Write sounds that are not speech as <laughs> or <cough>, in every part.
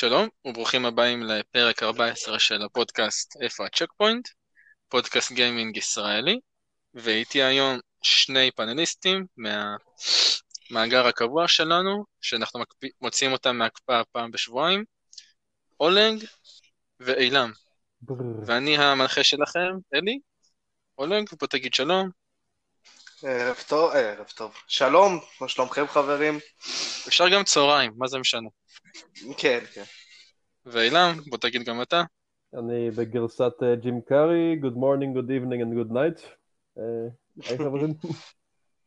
שלום וברוכים הבאים לפרק 14 של הפודקאסט איפה הצ'קפוינט, פודקאסט גיימינג ישראלי, ואיתי היום שני פאנליסטים מהמאגר הקבוע שלנו, שאנחנו מוציאים אותם מהקפאה פעם בשבועיים, אולנג ואילם. ואני המנחה שלכם, אלי. אולנג, בוא תגיד שלום. ערב טוב, ערב טוב. שלום, מה שלומכם חברים? אפשר גם צהריים, מה זה משנה? כן, כן. ואילם, בוא תגיד גם אתה. אני בגרסת ג'ים קארי, Good morning, Good evening and Good night. היי חברים.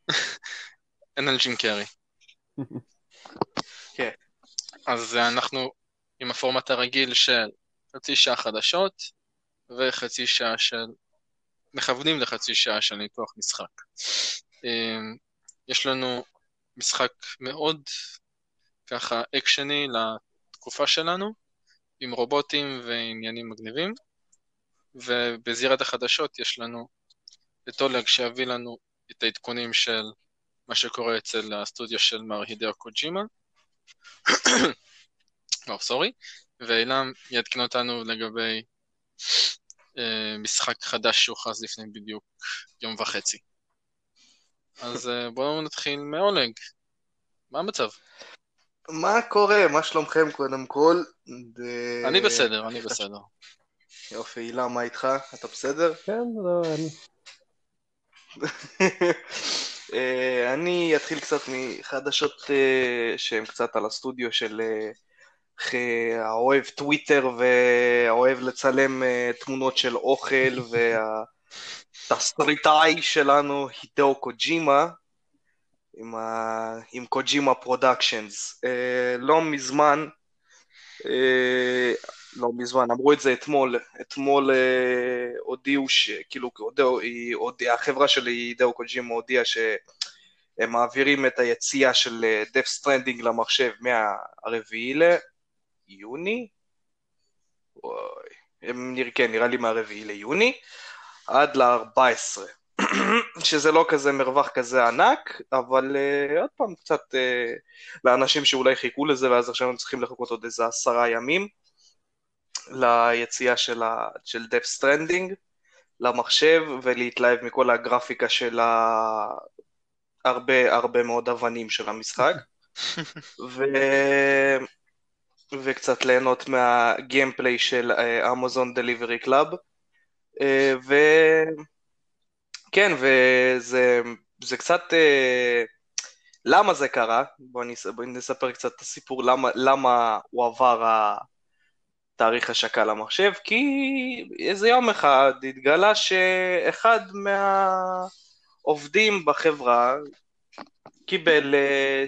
<laughs> אין על ג'ים קארי. <laughs> כן. אז אנחנו עם הפורמט הרגיל של חצי שעה חדשות וחצי שעה של... מכוונים לחצי שעה של ניתוח משחק. יש לנו משחק מאוד ככה אקשני לתקופה שלנו, עם רובוטים ועניינים מגניבים, ובזירת החדשות יש לנו את אולג שיביא לנו את העדכונים של מה שקורה אצל הסטודיו של מר הידאו קוג'ימה, <coughs> לא, סורי, ואילם יעדכן אותנו לגבי אה, משחק חדש שהוכרז לפני בדיוק יום וחצי. אז אה, בואו נתחיל מאולג. מה המצב? מה קורה? מה שלומכם קודם כל? אני בסדר, אני בסדר. יופי, הילה, מה איתך? אתה בסדר? כן, לא, אני... <laughs> אה, אני אתחיל קצת מחדשות אה, שהן קצת על הסטודיו של אה, האוהב טוויטר והאוהב לצלם תמונות של אוכל והתסריטאי <laughs> שלנו, הידאו קוג'ימה, עם, ה... עם Kojima Productions. אה, לא מזמן, אה, לא מזמן, אמרו את זה אתמול, אתמול אה, הודיעו ש... כאילו, הודיעו, הודיע, החברה של הידאו קוג'ימה הודיעה שהם מעבירים את היציאה של Death Stranding למחשב מהרביעי ליוני, וואי, כן, נראה לי מהרביעי ליוני, עד ל-14. שזה לא כזה מרווח כזה ענק, אבל uh, עוד פעם קצת uh, לאנשים שאולי חיכו לזה ואז עכשיו הם צריכים לחכות עוד איזה עשרה ימים ליציאה של, ה, של Death Stranding למחשב ולהתלהב מכל הגרפיקה של ה... הרבה הרבה מאוד אבנים של המשחק. <laughs> ו... וקצת ליהנות מה gameplay של Amazon Delivery Club ו... כן, וזה זה קצת... אה, למה זה קרה? בואו בוא נספר קצת את הסיפור למה, למה הוא עבר התאריך השקה למחשב, כי איזה יום אחד התגלה שאחד מהעובדים בחברה קיבל אה,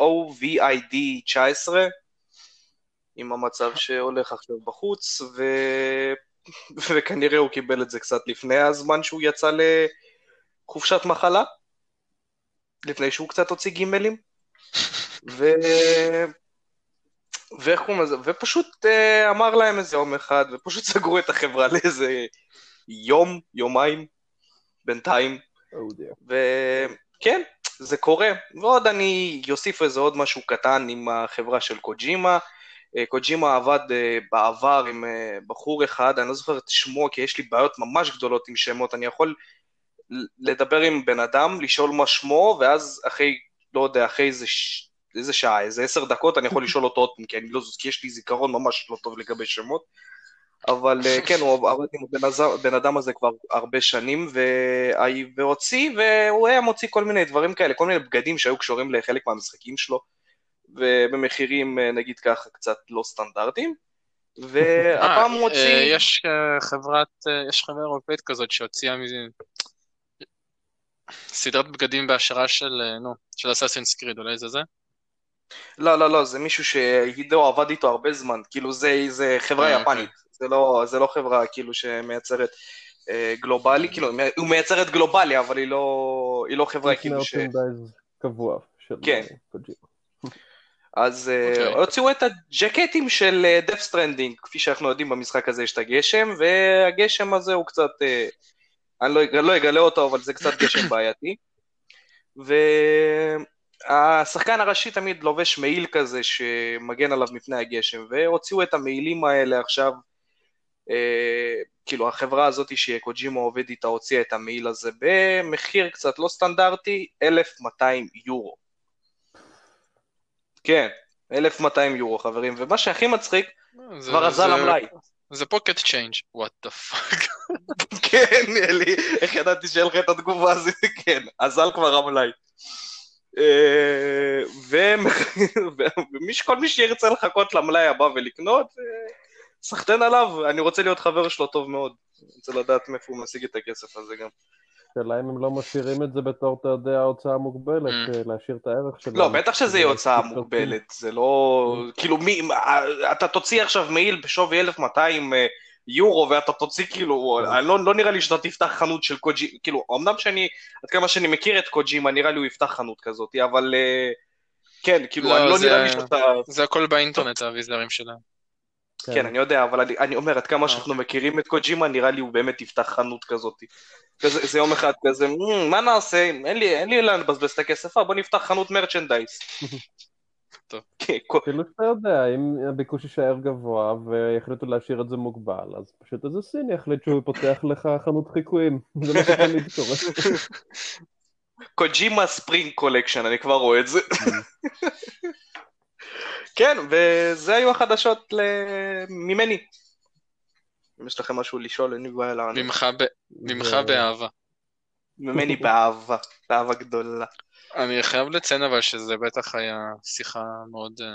COVID 19 עם המצב שהולך עכשיו בחוץ, ו... <laughs> וכנראה הוא קיבל את זה קצת לפני הזמן שהוא יצא לחופשת מחלה, לפני שהוא קצת הוציא גימלים, ו... ואיך הוא מזה, ופשוט uh, אמר להם איזה יום אחד, ופשוט <laughs> סגרו את החברה לאיזה יום, יומיים, בינתיים. Oh וכן, זה קורה. ועוד אני אוסיף איזה עוד משהו קטן עם החברה של קוג'ימה. אה, קוג'ימה עבד אה, בעבר עם אה, בחור אחד, אני לא זוכר את שמו כי יש לי בעיות ממש גדולות עם שמות, אני יכול לדבר עם בן אדם, לשאול מה שמו, ואז אחרי, לא יודע, אחרי איזה, ש... איזה שעה, איזה עשר דקות, אני יכול <laughs> לשאול אותו עוד פעם, כי, לא, כי יש לי זיכרון ממש לא טוב לגבי שמות. אבל כן, הוא עבד עם הבן הבן אדם הזה כבר הרבה שנים, והוציא, והוא היה מוציא כל מיני דברים כאלה, כל מיני בגדים שהיו קשורים לחלק מהמשחקים שלו. ובמחירים אה, נגיד ככה קצת לא סטנדרטיים. והפעם הוא הוציא... אה, יש אה, חברת, יש חברה אירופאית כזאת שהוציאה מזה... סדרת בגדים בהשראה של, נו, של אסאסינס קריד, אולי זה זה? לא, לא, לא, זה מישהו שהידאו עבד איתו הרבה זמן, כאילו זה, זה חברה אוקיי. יפנית, זה לא, זה לא חברה כאילו שמייצרת אה, גלובלי, כאילו, הוא מייצרת גלובלי, אבל היא לא, היא לא חברה כאילו ש... קבוע של כן. אז okay. uh, הוציאו את הג'קטים של Death uh, Stranding, כפי שאנחנו יודעים במשחק הזה יש את הגשם, והגשם הזה הוא קצת, uh, אני לא, לא אגלה אותו, אבל זה קצת גשם <coughs> בעייתי. ו... השחקן הראשי תמיד לובש מעיל כזה שמגן עליו מפני הגשם, והוציאו את המעילים האלה עכשיו, אה, כאילו החברה הזאת שקוג'ימה עובד איתה הוציאה את המעיל הזה במחיר קצת לא סטנדרטי, 1,200 יורו. כן, 1,200 יורו חברים, ומה שהכי מצחיק, זה- כבר אזל זה- המלאי. זה pocket change, what the fuck. כן, אלי, איך ידעתי שיהיה לך את התגובה הזאת? <laughs> כן, אזל כבר המלאי. אה, וכל <laughs> מי שירצה לחכות למלאי הבא ולקנות, אה, סחטיין עליו, אני רוצה להיות חבר שלו טוב מאוד. אני רוצה לדעת מאיפה הוא משיג את הכסף הזה גם. השאלה אם הם לא משאירים את זה בתור, אתה יודע, הוצאה מוגבלת, Mm. אה, להשאיר את הערך שלהם. לא, בטח שזה יהיה הוצאה זה- מוגבלת, זה לא... כאילו, מי... אתה תוציא עכשיו מעיל בשווי 1200 אה, יורו, ואתה תוציא כאילו... אני לא, לא נראה לי שאתה תפתח חנות של קוג'י... כאילו, אמנם שאני... עד כמה שאני מכיר את קוג'ימה, נראה לי הוא יפתח חנות כזאת, אבל... אה, כן, כאילו, לא, אני לא זה- נראה לי שאתה... זה הכל באינטרנט, האביזרים שלהם. כן, אני יודע, אבל אני, אני אומר, עד כמה שאנחנו מכירים את קוג'ימה, נראה לי הוא באמת יפתח חנות כזאת. כזה, זה יום אחד כזה, "מ, מה נעשה? אין לי, אין לי לאן לבזבז את הכסף, אה, בוא נפתח חנות מרצ'נדייז. <laughs> טוב. <laughs> כן, כאילו שאתה יודע, אם הביקוש יישאר גבוה ויחליטו להשאיר את זה מוגבל, אז פשוט איזה סיני יחליט שהוא פותח לך חנות חיקויים. <laughs> זה מה שתמיד קורה. קוג'ימה Spring Collection, אני כבר רואה את זה. כן, וזה היו החדשות ממני. אם יש לכם משהו לשאול, אין לי בעיה לענות. ממך ב- ממך זה- באהבה. ממני באהבה, באהבה גדולה. אני חייב לציין אבל שזה בטח היה שיחה מאוד אה,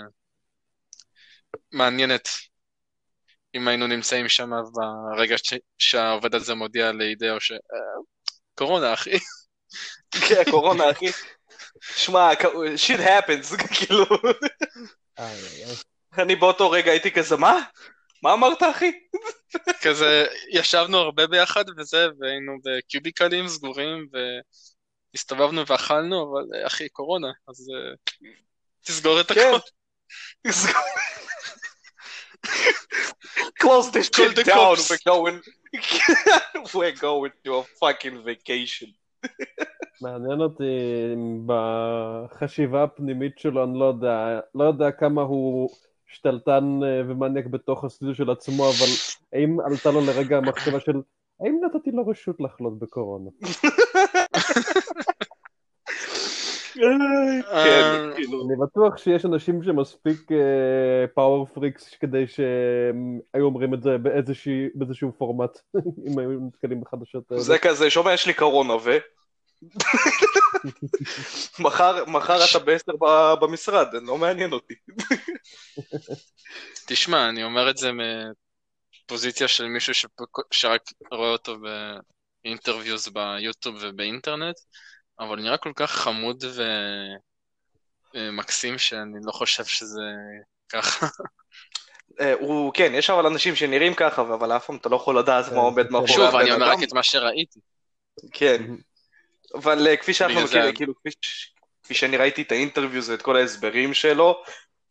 מעניינת. אם היינו נמצאים שם ברגע ש- שהעובד הזה מודיע לידיעו ש... אה, קורונה, אחי. כן, קורונה, אחי. שמע, שיט happens, <laughs> כאילו, איי. אני באותו רגע הייתי כזה, מה? מה אמרת, אחי? כזה, ישבנו הרבה ביחד וזה, והיינו בקיוביקלים סגורים, והסתובבנו ואכלנו, אבל אה, אחי, קורונה, אז אה, תסגור את כן. הכל. <laughs> Close this shit the down, we're going... <laughs> we're going to a fucking vacation. מעניין אותי אם בחשיבה הפנימית שלו, אני לא יודע, לא יודע כמה הוא שתלטן אה, ומניאק בתוך הסטודיו של עצמו, אבל האם עלתה לו לרגע המחשבה של, האם נתתי לו רשות לחלות בקורונה? כן, אה, כאילו... אני בטוח שיש אנשים שמספיק פאוור פריקס כדי שהם היו אומרים את זה באיזשהו פורמט, <laughs> אם היו נתקלים בחדשות האלה. זה כזה, שומע, יש לי קורונה, ו... מחר, מחר אתה בעשר במשרד, לא מעניין אותי. תשמע, אני אומר את זה מפוזיציה של מישהו שפק- שרק רואה אותו באינטרוויוז ביוטיוב ובאינטרנט, אבל נראה כל כך חמוד ומקסים שאני לא חושב שזה ככה. אה, הוא, כן, יש אבל אנשים שנראים ככה, אבל אף פעם אתה לא יכול לדעת מה עומד כן. מאחורי שוב, אני הבן אומר אדם. רק את מה שראיתי. כן, אבל אה, כפי שאנחנו מכירים, כאילו, כפי ש- כפי שאני ראיתי את ה interviews ואת כל ההסברים שלו,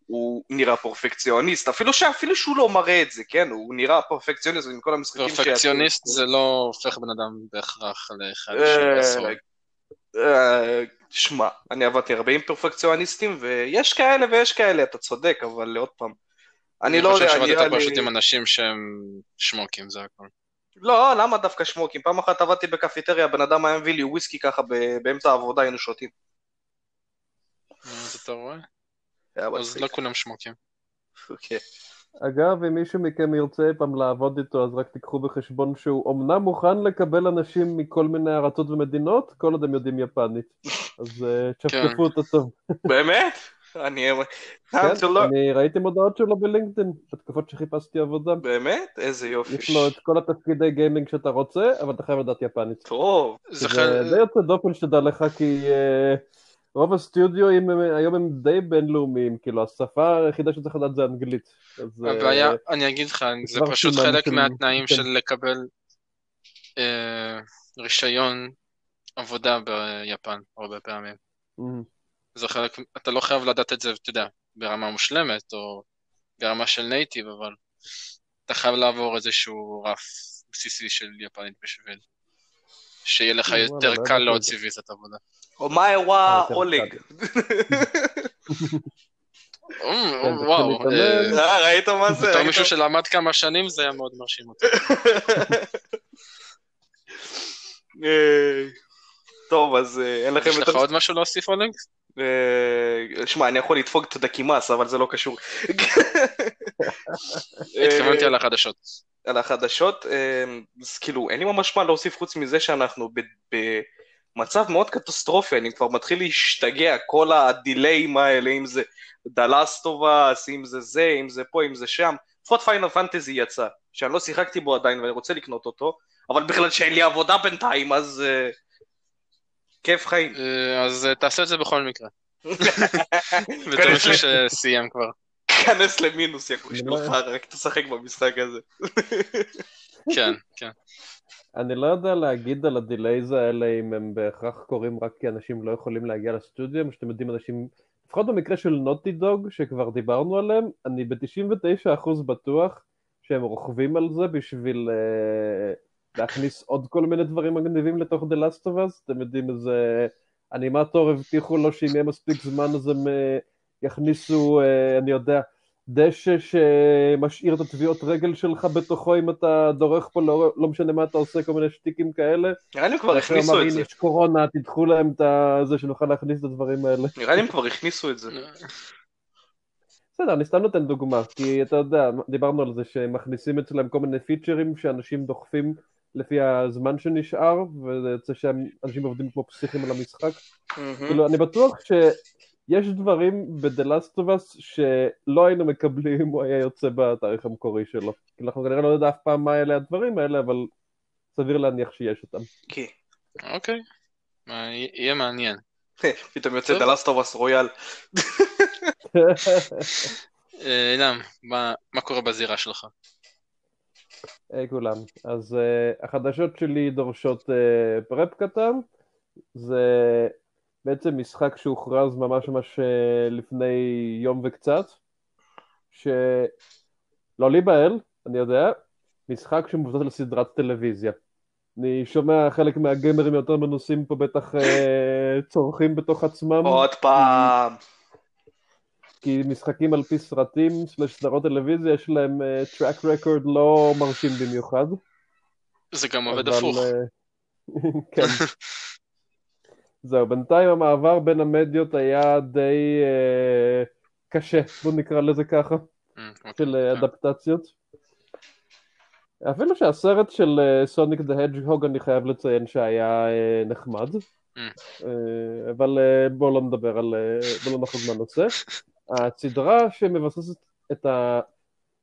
הוא נראה פרפקציוניסט, אפילו שאפילו שהוא לא מראה את זה, כן? הוא נראה פרפקציוניסט עם כל המשחקים פרפקציוניסט זה לא הופך בן אדם בהכרח לאחד אה, שעשור. אה, שמע, אני עבדתי הרבה עם פרפקציוניסטים, ויש כאלה ויש כאלה, אתה צודק, אבל עוד פעם, אני לא חושב יודע, נראה שעבדת לי... פשוט עם אנשים שהם שמוקים, זה הכל. לא, למה דווקא שמוקים? פעם אחת עבדתי בקפיטריה, הבן אדם היה מביא לי וויסקי ככה באמצע העבודה, היינו שותים. אז אתה רואה? אז. לא כולם שמוקים. אוקיי. אגב, אם מישהו מכם ירצה פעם לעבוד איתו, אז רק תיקחו בחשבון שהוא אמנם מוכן לקבל אנשים מכל מיני ארצות ומדינות, כל עוד הם יודעים יפנית. אז אה, תשפשפו אותו טוב. באמת? אני... כן, learn. אני ראיתי מודעות שלו בלינקדאין, בתקופות שחיפשתי עבודה. באמת? איזה יופי. יש לו את כל התפקידי גיימינג שאתה רוצה, אבל אתה חייב לדעת יפנית. טוב. זה. די יוצא דופן שתדע לך, כי אה, רוב הסטודיואים הם- היום הם די בינלאומיים, כאילו השפה היחידה שצריך לדעת זה אנגלית. אז, אה, הבעיה, אני אגיד לך, זה פשוט חלק מהתנאים כן. של לקבל אה, רישיון עבודה ביפן, הרבה פעמים. זה חלק, אתה לא חייב לדעת את זה, אתה יודע, ברמה מושלמת, או ברמה של נייטיב, אבל אתה חייב לעבור איזשהו רף בסיסי של יפנית בשביל שיהיה לך יותר לא קל להוציא. ויזת עבודה. או מה אירוע אולג. <laughs> וואו, ראית מה זה? בתור מישהו שלמד כמה שנים זה היה מאוד מרשים <laughs> אותי. טוב, אז אין לכם יש לך עוד משהו להוסיף אולג? שמע, אני יכול לדפוק את הקימאס, אבל זה לא קשור. <laughs> התכוונתי על החדשות. על החדשות, אז כאילו, אין לי ממש מה להוסיף חוץ מזה שאנחנו במצב מאוד קטסטרופי, אני כבר מתחיל להשתגע, כל הדיליים האלה, אם זה The Last of Us, אם זה זה, אם זה פה, אם זה שם. לפחות Final Fantasy יצא, שאני לא שיחקתי בו עדיין ואני רוצה לקנות אותו, אבל בכלל שאין לי עבודה בינתיים, אז כיף חיים. אז תעשה את זה בכל מקרה. <laughs> בתור מישהו שסיים כבר. כנס למינוס, יקו שלך, רק תשחק במשחק הזה. <laughs> כן, כן. אני לא יודע להגיד על ה delays האלה אם הם בהכרח קורים רק כי אנשים לא יכולים להגיע לסטודיו, או שאתם יודעים אנשים, לפחות במקרה של Naughty Dog, שכבר דיברנו עליהם, אני ב-99% בטוח שהם רוכבים על זה בשביל uh, להכניס עוד כל מיני דברים מגניבים לתוך The Last of Us, אתם יודעים איזה אנימטור הבטיחו לו שאם יהיה מספיק זמן אז הם... Uh, יכניסו, אני יודע, דשא שמשאיר את הטביעות רגל שלך בתוכו אם אתה דורך פה, לא, לא משנה מה אתה עושה, כל מיני שטיקים כאלה. נראה לי הם כבר הכניסו את זה. יש קורונה, תדחו להם את זה שנוכל להכניס את הדברים האלה. נראה לי הם כבר הכניסו את זה. בסדר, אני סתם נותן דוגמה, כי אתה יודע, דיברנו על זה שמכניסים אצלם כל מיני פיצ'רים שאנשים דוחפים לפי הזמן שנשאר, וזה יוצא שאנשים עובדים כמו פסיכים על המשחק. כאילו, אני בטוח ש... יש דברים ב-The Last of Us שלא היינו מקבלים אם הוא היה יוצא בתאריך המקורי שלו. אנחנו כנראה לא יודע אף פעם מה אלה הדברים האלה, אבל סביר להניח שיש אותם. כן. אוקיי, יהיה מעניין. <laughs> פתאום יוצא The Last of Us רויאל. <laughs> אילם, מה קורה בזירה שלך? היי כולם, אז החדשות שלי דורשות פרפ קטן, זה בעצם משחק שהוכרז ממש ממש לפני יום וקצת, שלא להיבהל, אני יודע, משחק שמבוסס על סדרת טלוויזיה. אני שומע חלק מהגיימרים יותר מנוסים פה בטח צורכים בתוך עצמם. עוד פעם. כי משחקים על פי סרטים, סלש סדרות טלוויזיה, יש להם טראק רקורד לא מרשים במיוחד. זה גם עובד הפוך. <laughs> כן. זהו, בינתיים המעבר בין המדיות היה די אה, קשה, בוא נקרא לזה ככה, mm, של okay. אה, אדפטציות. אפילו שהסרט של Sonic the Hedgehog אני חייב לציין שהיה אה, נחמד, mm. אבל בואו לא נדבר על, בואו לא נחרוג מהנושא. הסדרה שמבססת את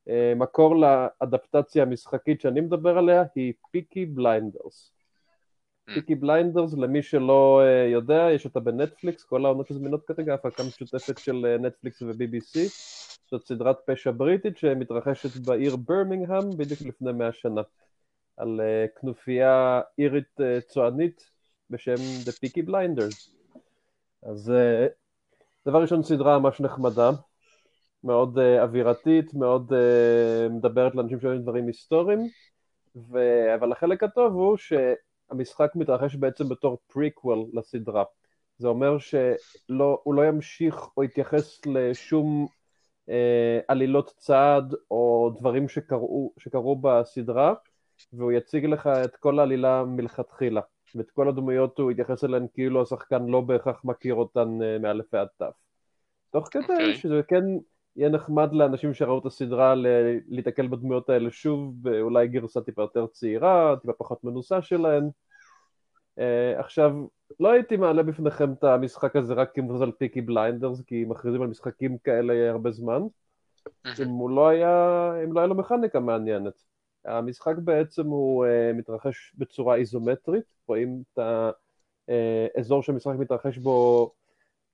המקור לאדפטציה המשחקית שאני מדבר עליה היא Peaky Blinders. Peaky Blinders, למי שלא uh, יודע, יש אותה בנטפליקס, כל העונות הזמינות כרגע, הפקה משותפת של נטפליקס ו-BBC. זאת סדרת פשע בריטית שמתרחשת בעיר ברמינגהם בדיוק לפני מאה שנה. על uh, כנופיה אירית צוענית בשם The Peaky Blinders. אז דבר ראשון, סדרה ממש נחמדה, מאוד uh, אווירתית, מאוד uh, מדברת לאנשים שאוהבים דברים היסטוריים, ו... אבל החלק הטוב הוא ש... המשחק מתרחש בעצם בתור פריקוול לסדרה. זה אומר שהוא לא ימשיך או יתייחס לשום אה, עלילות צעד או דברים שקרו, שקרו בסדרה, והוא יציג לך את כל העלילה מלכתחילה. ואת כל הדמויות הוא יתייחס אליהן כאילו השחקן לא בהכרח מכיר אותן אה, מאלף ועד תף. תוך כדי okay. אוקיי. שזה כן יהיה נחמד לאנשים שראו את הסדרה להתקל בדמויות האלה שוב, ואולי גרסה טיפה יותר צעירה, טיפה פחות מנוסה שלהן. Uh, עכשיו, לא הייתי מעלה בפניכם את המשחק הזה רק מבוז על פיקי בליינדרס, כי מכריזים על משחקים כאלה הרבה זמן. אם לא היה, אם לא היה לו מכניקה מעניינת. המשחק בעצם הוא uh, מתרחש בצורה איזומטרית, רואים את האזור uh, שהמשחק מתרחש בו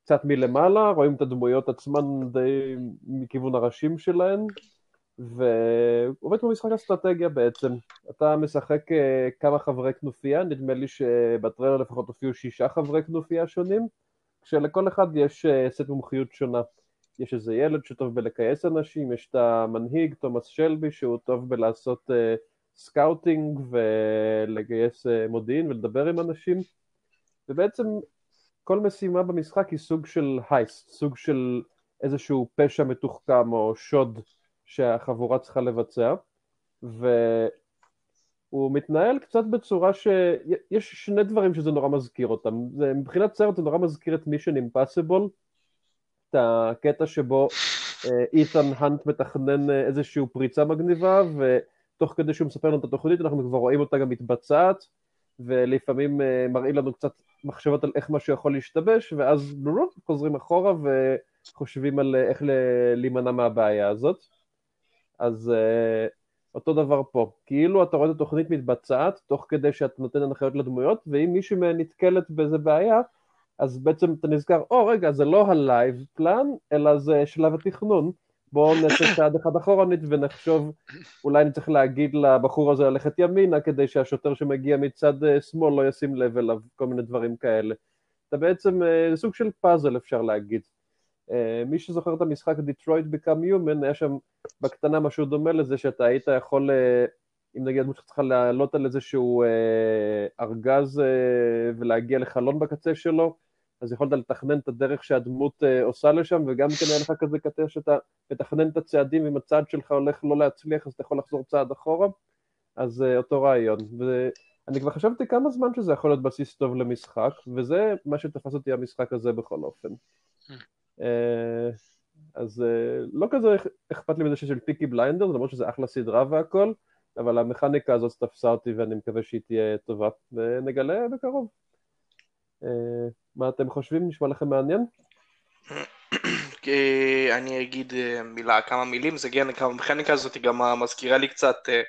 קצת מלמעלה, רואים את הדמויות עצמן די מכיוון הראשים שלהן, ועובד כמו משחק אסטרטגיה בעצם. אתה משחק אה, כמה חברי כנופיה, נדמה לי שבטריילר לפחות הופיעו שישה חברי כנופיה שונים, כשלכל אחד יש אה, סט מומחיות שונה. יש איזה ילד שטוב בלכייס אנשים, יש את המנהיג, תומאס שלבי, שהוא טוב בלעשות scouting ולגייס מודיעין ולדבר עם אנשים, ובעצם כל משימה במשחק היא סוג של heist, סוג של איזשהו פשע מתוחכם או שוד שהחבורה צריכה לבצע, והוא מתנהל קצת בצורה שיש שני דברים שזה נורא מזכיר אותם. מבחינת סרט זה נורא מזכיר את מישן אימפסיבול, את הקטע שבו אה, איתן האנט מתכנן אה, איזושהי פריצה מגניבה, ותוך כדי שהוא מספר לנו את התוכנית אנחנו כבר רואים אותה גם מתבצעת, ולפעמים אה, מראים לנו קצת מחשבות על איך משהו יכול להשתבש, ואז חוזרים אחורה וחושבים על איך להימנע מהבעיה הזאת. אז אותו דבר פה, כאילו אתה רואה את התוכנית מתבצעת תוך כדי שאתה נותן הנחיות לדמויות, ואם מישהו מהן נתקלת באיזה בעיה, אז בעצם אתה נזכר, או oh, רגע, זה לא ה live plan, אלא זה שלב התכנון. בואו נעשה <coughs> צעד אחד אחורנית ונחשוב, אולי אני צריך להגיד לבחור הזה ללכת ימינה, כדי שהשוטר שמגיע מצד אה, שמאל לא ישים לב אליו, כל מיני דברים כאלה. אתה בעצם, אה, זה סוג של פאזל אפשר להגיד. אה, מי שזוכר את המשחק Detroit Become Human, היה שם בקטנה משהו דומה לזה, שאתה היית יכול, אם נגיד דמות צריכה לעלות על איזשהו ארגז ולהגיע לחלון בקצה שלו, אז יכולת לתכנן את הדרך שהדמות uh, עושה לשם, וגם כן היה לך כזה קטע שאתה מתכנן את הצעדים, אם הצעד שלך הולך לא להצליח, אז אתה יכול לחזור צעד אחורה, אז uh, אותו רעיון. ואני כבר חשבתי כמה זמן שזה יכול להיות בסיס טוב למשחק, וזה מה שתפס אותי המשחק הזה בכל אופן. Uh, אז uh, לא כזה אכפת לי מזה של פיקי בליינדר, למרות שזה אחלה סדרה והכל, אבל המכניקה הזאת תפסה אותי ואני מקווה שהיא תהיה טובה, ונגלה בקרוב. מה אתם חושבים? נשמע לכם מעניין? אני אגיד אה, מילה, כמה מילים, זה הגיע, המכניקה הזאת גם מזכירה לי קצת אה,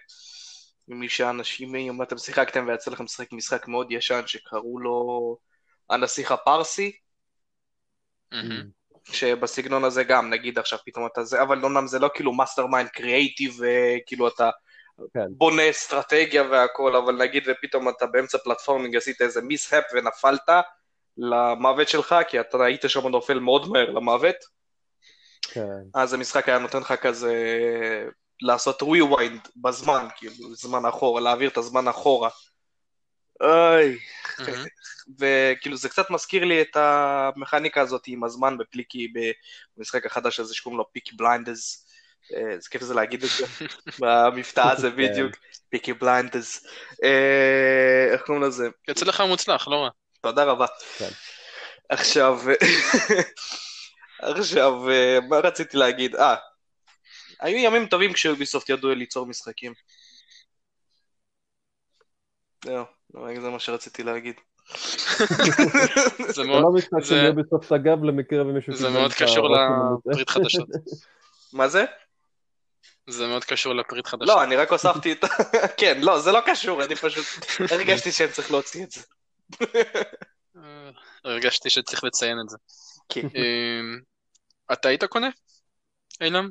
ממי שאנשים, אם אתם שיחקתם ויצא לכם לשחק משחק מאוד ישן שקראו לו הנסיך הפרסי, שבסגנון הזה גם, נגיד עכשיו פתאום אתה זה, אבל אומנם זה לא כאילו mastermind creative, כאילו אתה כן. בונה אסטרטגיה והכל, אבל נגיד ופתאום אתה באמצע platforming עשית איזה mishap ונפלת, למוות שלך, כי אתה היית שם נופל מאוד מהר למוות. כן. אז המשחק היה נותן לך כזה לעשות rewind בזמן, כאילו, זמן אחורה, להעביר את הזמן אחורה. אוי. <laughs> וכאילו זה קצת מזכיר לי את המכניקה הזאת עם הזמן ב Peaky, במשחק החדש הזה שקוראים לו Peaky Blinders. אה, זה כיף זה להגיד את זה, <laughs> במבטא הזה כן. בדיוק, Peaky Blinders. אה, איך קוראים לזה? יוצא לך מוצלח, לא רע. תודה רבה. כן. עכשיו, <laughs> עכשיו, מה רציתי להגיד? אה, היו ימים טובים כש Ubisoft ידעו ליצור משחקים. זהו, זה מה שרציתי להגיד. זה לא משחק של יוביסופט אגב למקרה ומישהו... זה מאוד קשור לפריט חדשות. <laughs> מה זה? זה מאוד קשור לפריט חדשות. לא, אני רק הוספתי את ה... <laughs> כן, לא, זה לא קשור, אני פשוט הרגשתי שאני צריך להוציא את זה. אה, הרגשתי שצריך לציין את זה. כן. אמ, אתה היית קונה? אילם?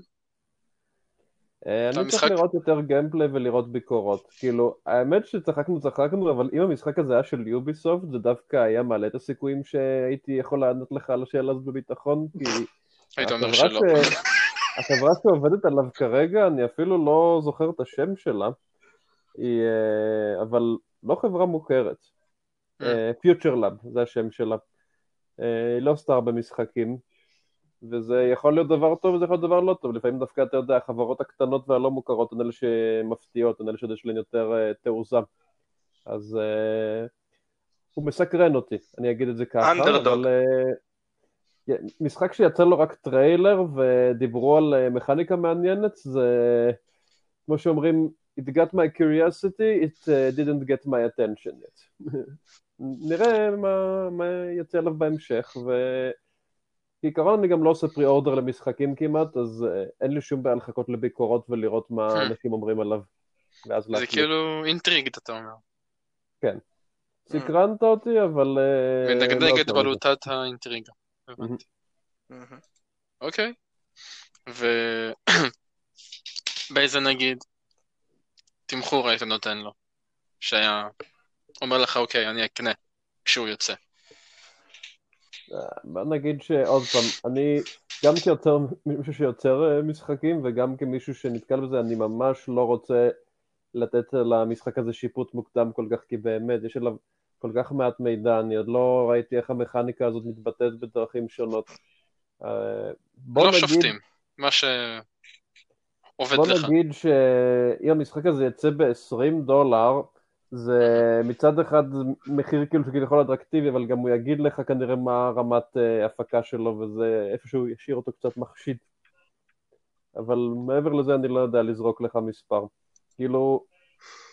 אה, אני צריך לראות יותר gameplay ולראות ביקורות. כאילו, האמת שצחקנו צחקנו, אבל אם המשחק הזה היה של Ubisoft, זה דווקא היה מעלה את הסיכויים שהייתי יכול לענות לך על השאלה הזאת בביטחון, כי... היית אומר שלא. החברה שעובדת עליו כרגע, אני אפילו לא זוכר את השם שלה, היא, אה, אבל לא חברה מוכרת. FuturLab, זה השם שלה. אה, היא לא star במשחקים, וזה יכול להיות דבר טוב וזה יכול להיות דבר לא טוב, לפעמים דווקא אתה יודע, החברות הקטנות והלא מוכרות הן אלה שמפתיעות, הן אלה שיש להן יותר uh, תעוזה. אז הוא מסקרן אותי, אני אגיד את זה ככה, uh, משחק שיצא לו רק טריילר ודיברו על מכניקה מעניינת, זה כמו שאומרים, it got my curiosity, it uh, didn't get my attention yet. <laughs> נראה מה, מה יצא עליו בהמשך, וכעיקרון אני גם לא עושה פרי אורדר למשחקים כמעט, אז uh, אין לי שום בעיה לחכות לביקורות ולראות מה hmm. אנשים אומרים עליו. ואז זה להחליט. כאילו אינטריגד אתה אומר. כן. Hmm. סקרנת אותי, אבל... ונגד לא בלוטת האינטריגה. הבנתי. אוקיי. ובאיזה <clears throat> נגיד תמחור היית נותן לו? שהיה אומר לך, אוקיי, אני אקנה כשהוא יוצא. בוא נגיד שעוד פעם, אני גם כיוצר, מישהו שיוצר אה, משחקים וגם כמישהו שנתקל בזה, אני ממש לא רוצה לתת למשחק הזה שיפוט מוקדם כל כך, כי באמת יש עליו כל כך מעט מידע, אני עוד לא ראיתי איך המכניקה הזאת מתבטאת בדרכים שונות. אה, בוא לא נגיד, שופטים, מה שעובד בוא לך. נגיד שאם המשחק הזה יצא ב-20 דולר, זה מצד אחד מחיר כאילו שכביכול אטרקטיבי, אבל גם הוא יגיד לך כנראה מה רמת אה, הפקה שלו, וזה איפשהו ישאיר אותו קצת מחשיד. אבל מעבר לזה אני לא יודע לזרוק לך מספר. כאילו,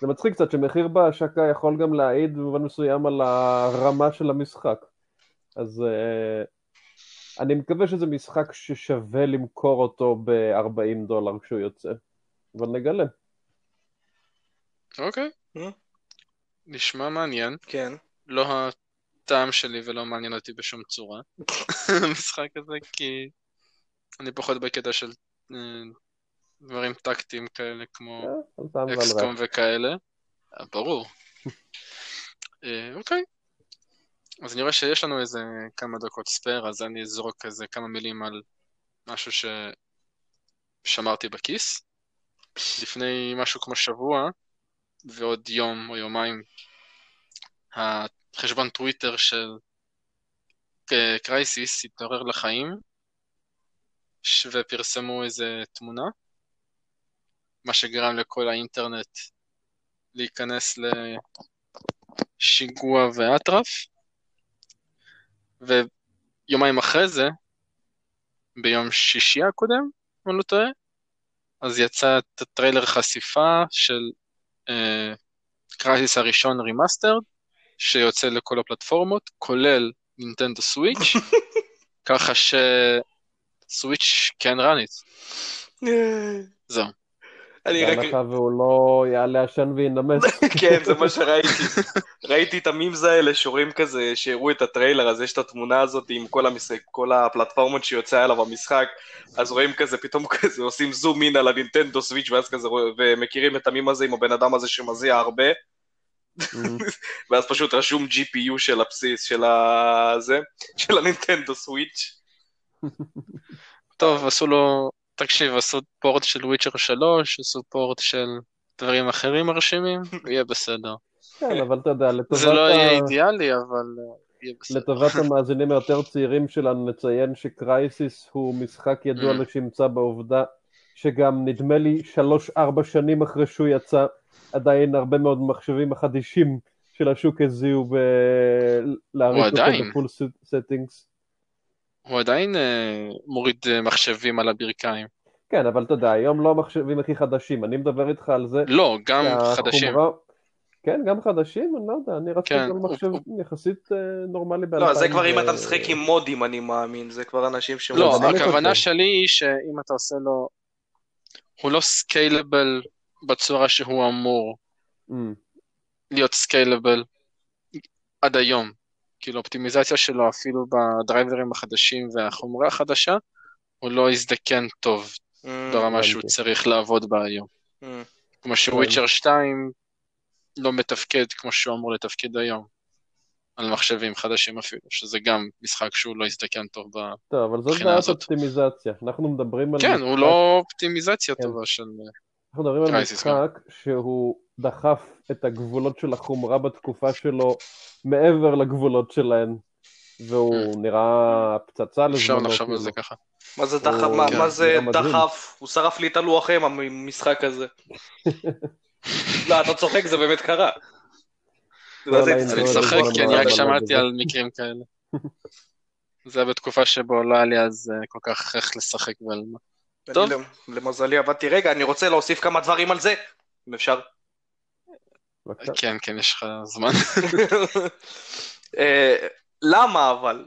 זה מצחיק קצת שמחיר בהשקה יכול גם להעיד במובן מסוים על הרמה של המשחק. אז אה, אני מקווה שזה משחק ששווה למכור אותו ב-40 דולר כשהוא יוצא. אבל נגלה. אוקיי. אה? נשמע מעניין. כן. לא הטעם שלי ולא מעניין אותי בשום צורה. <laughs> המשחק הזה, כי אני פחות בקטע של אה, דברים טקטיים כאלה כמו אה, אקסקום. וכאלה. ברור. אוקיי. אז אני רואה שיש לנו איזה כמה דקות spare, אז אני אזרוק איזה כמה מילים על משהו ששמרתי בכיס. לפני משהו כמו שבוע, ועוד יום או יומיים, החשבון טוויטר של אה, Crysis התעורר לחיים, ופרסמו איזה תמונה, מה שגרם לכל האינטרנט להיכנס לשיגוע ואטרף, ויומיים אחרי זה, ביום שישי הקודם, אם אני לא טועה, אז יצא את הטריילר חשיפה של Crysis הראשון Remastered, שיוצא לכל הפלטפורמות, כולל Nintendo Switch, <laughs> ככה שסוויץ' כן run it. זהו. אני רק... בהנחה והוא לא יעלה עשן וינמס. <laughs> כן, זה מה שראיתי. ראיתי את המימס האלה שרואים כזה, שהראו את הטריילר, אז יש את התמונה הזאת עם כל, המשחק, כל הפלטפורמות שיוצא עליו במשחק, אז רואים כזה, פתאום <laughs> כזה עושים זום אין על הנינטנדו סוויץ', ואז כזה, ומכירים את המים הזה עם הבן אדם הזה שמזיע הרבה, <laughs> ואז פשוט רשום GPU של הבסיס, של הזה, של הנינטנדו סוויץ'. טוב, עשו לו, תקשיב, עשו פורט של וויצ'ר 3, עשו פורט של דברים אחרים מרשימים, <laughs> יהיה בסדר. כן, אבל אתה יודע, לטובת זה לא יהיה אידיאלי, אבל אה, יהיה בסדר. לטובת <laughs> המאזינים היותר צעירים שלנו נציין שקרייסיס הוא משחק ידוע Mm. לשמצה בעובדה שגם נדמה לי שלוש-ארבע שנים אחרי שהוא יצא עדיין הרבה מאוד מחשבים החדישים של השוק הזיעו ב... להריץ אותו. ב full settings. הוא עדיין אה, מוריד אה, מחשבים על הברכיים. כן, אבל אתה יודע, היום לא המחשבים הכי חדשים, אני מדבר איתך על זה לא, גם חדשים. שהחומרה... כן, גם חדשים? אני לא יודע, אני רציתי כן, הוא- מחשב יחסית אה, נורמלי ב-2000. לא, זה כבר אם אתה משחק עם מודים, אני מאמין, זה כבר אנשים ש... לא, גם הכוונה חושב. שלי היא שאם אתה עושה לו... הוא לא scalable בצורה שהוא אמור Mm, להיות סקיילבל עד היום. כאילו, אופטימיזציה שלו אפילו בדרייברים החדשים והחומרה החדשה, הוא לא הזדקן טוב Mm, ברמה שהוא. צריך לעבוד בה היום. mm. כמו שוויצ'ר 2 לא מתפקד כמו שהוא אמור לתפקד היום. על מחשבים חדשים אפילו, שזה גם משחק שהוא לא הזדקן טוב ב... טוב, אבל זאת בעיית הזאת. אופטימיזציה. אנחנו מדברים על כן, משחק, הוא לא אופטימיזציה כן. טובה של... אנחנו מדברים על קרייסיס גם. משחק שהוא דחף את הגבולות של החומרה בתקופה שלו מעבר לגבולות שלהן, והוא נראה פצצה Mm. אפשר. לחשוב על זה כאילו. ככה. מה זה הוא- דחף? מה- כן, מה זה. דחף? הוא שרף לי את הלוח אם המשחק הזה. <laughs> לא, אתה צוחק, זה באמת קרה. לא, לא? אני לא, צוחק כי אני רק שמעתי על מקרים כאלה. זה היה בתקופה שבו לא היה לי אז אה, כל כך איך לשחק ועל מה. טוב. אני למזלי עבדתי. רגע, אני רוצה להוסיף כמה דברים על זה, אם אפשר. בבקשה. כן, כן, יש לך זמן. <laughs> אה, למה אבל?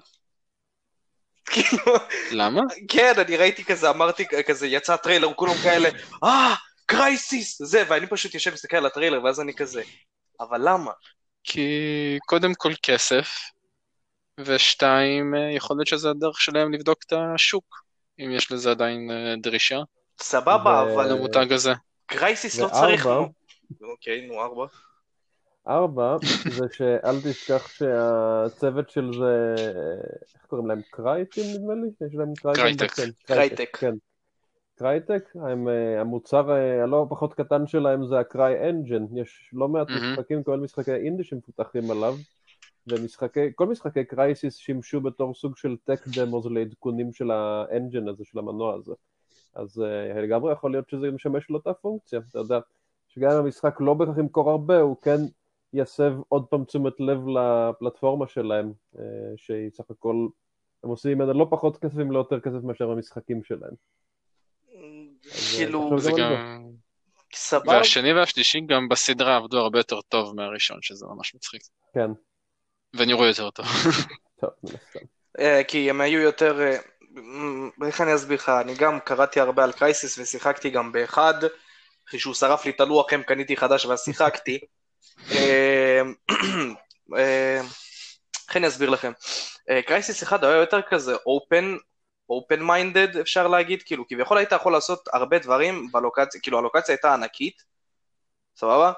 כאילו, למה? כן, אני ראיתי כזה, אמרתי כזה, יצא טריילר, כולם כאלה, אה, Crysis, זה, ואני פשוט יושב ומסתכל על הטריילר, ואז אני כזה, אבל למה? כי קודם כל כסף, ושתיים, אה, יכול להיות שזה הדרך שלהם לבדוק את השוק, אם יש לזה עדיין אה, דרישה סבבה, אבל למותג הזה. Crysis לא צריך... אוקיי, נו, ארבע. ארבע, זה שאל תשכח שהצוות של זה, איך קוראים להם? קרייטים נדמה לי? יש להם קרייטים? Crytek. כן, Crytek. כן. Crytek, הם, אה, המוצר אה, הלא פחות קטן שלהם זה ה CryEngine, יש לא מעט מהמם. משחקים, כולל משחקי אינדי שמפותחים עליו, ומשחקי, כל משחקי קרייסיס שימשו בתור סוג של טק דמוס לעדכונים של האנג'ן הזה, של המנוע הזה. אז uh, לגמרי יכול להיות שזה משמש לאותה פונקציה, אתה יודע, שגם אם המשחק לא בהכרח ימכור הרבה, הוא כן יסב עוד פעם תשומת לב לפלטפורמה שלהם, uh, שהיא סך הכל, הם עושים ממנה לא פחות כסף אם לא יותר כסף מאשר המשחקים שלהם. כאילו, זה גם... סבבה. והשני והשלישי גם בסדרה עבדו הרבה יותר טוב מהראשון, שזה ממש מצחיק. כן. ונראו יותר טוב. <laughs> טוב, מן הסתם. אה, כי הם היו יותר... אה, איך אני אסביר לך? אני גם קראתי הרבה על Crysis ושיחקתי גם באחד. אחרי שהוא שרף לי את הלוח, הם קניתי חדש ואז שיחקתי. אה, <clears throat> איך אני אסביר לכם? Crysis אחד היה יותר כזה open, open minded אפשר להגיד, כאילו כביכול היית יכול לעשות הרבה דברים בלוקציה, כאילו הלוקציה הייתה ענקית, סבבה?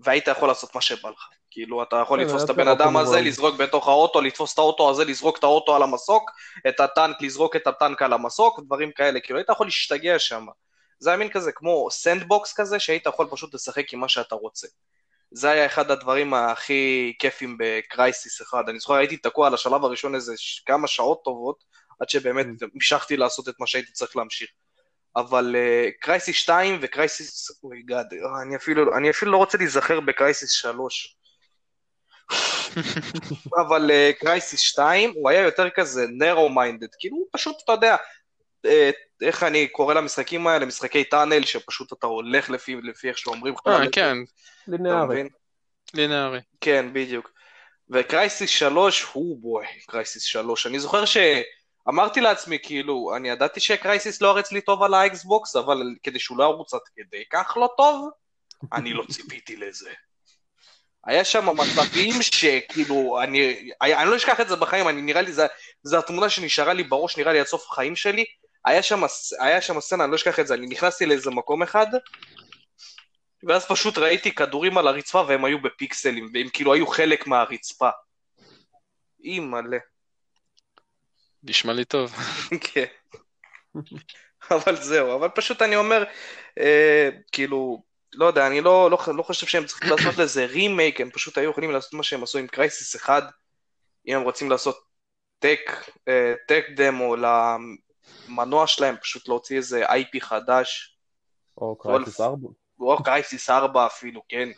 והיית יכול לעשות מה שבא לך. כאילו, אתה יכול כן, לתפוס את הבן אדם הזה, לזרוק בתוך האוטו, לתפוס את האוטו הזה, לזרוק את האוטו על המסוק, את הטנק, לזרוק את הטנק על המסוק, דברים כאלה, כאילו, היית יכול להשתגע שם. זה היה מין כזה, כמו sandbox כזה, שהיית יכול פשוט לשחק עם מה שאתה רוצה. זה היה אחד הדברים הכי כיפים ב Crysis אחד. אני זוכר, הייתי תקוע על השלב הראשון איזה כמה שעות טובות, עד שבאמת mm. המשכתי לעשות את מה שהייתי צריך להמשיך. אבל Crysis uh, 2 ו Crysis, oh God, אני אפילו, אני אפילו לא רוצה להיזכר ב Crysis 3. <laughs> אבל Crysis uh, 2 הוא היה יותר כזה narrow minded, כאילו הוא פשוט, אתה יודע, איך אני קורא למשחקים האלה, משחקי tunnel, שפשוט אתה הולך לפי, לפי איך שאומרים לך. אה, כן. לינארי. לינארי. כן, בדיוק. ו Crysis 3, oh boy, Crysis 3. אני זוכר ש... אמרתי לעצמי, כאילו, אני ידעתי שה Crysis לא רץ לי טוב על ה Xbox, אבל כדי שהוא לא ירוץ עד כדי כך לא טוב, אני לא ציפיתי לזה. היה שם מצבים שכאילו, אני, אני לא אשכח את זה בחיים, אני נראה לי, זו התמונה שנשארה לי בראש, נראה לי עד סוף החיים שלי. היה שם, היה שם סצנה, אני לא אשכח את זה, אני נכנסתי לאיזה מקום אחד, ואז פשוט ראיתי כדורים על הרצפה והם היו בפיקסלים, והם כאילו היו חלק מהרצפה. אימא'לה. נשמע לי טוב. <laughs> כן. אבל זהו, אבל פשוט אני אומר, אה, כאילו, לא יודע, אני לא, לא, לא חושב שהם צריכים <coughs> לעשות לזה רימייק, הם פשוט היו יכולים לעשות מה שהם עשו עם Crysis אחד, אם הם רוצים לעשות tech, אה, tech demo למנוע שלהם, פשוט להוציא איזה IP חדש. או Crysis 4. או Crysis 4 אפילו, כן.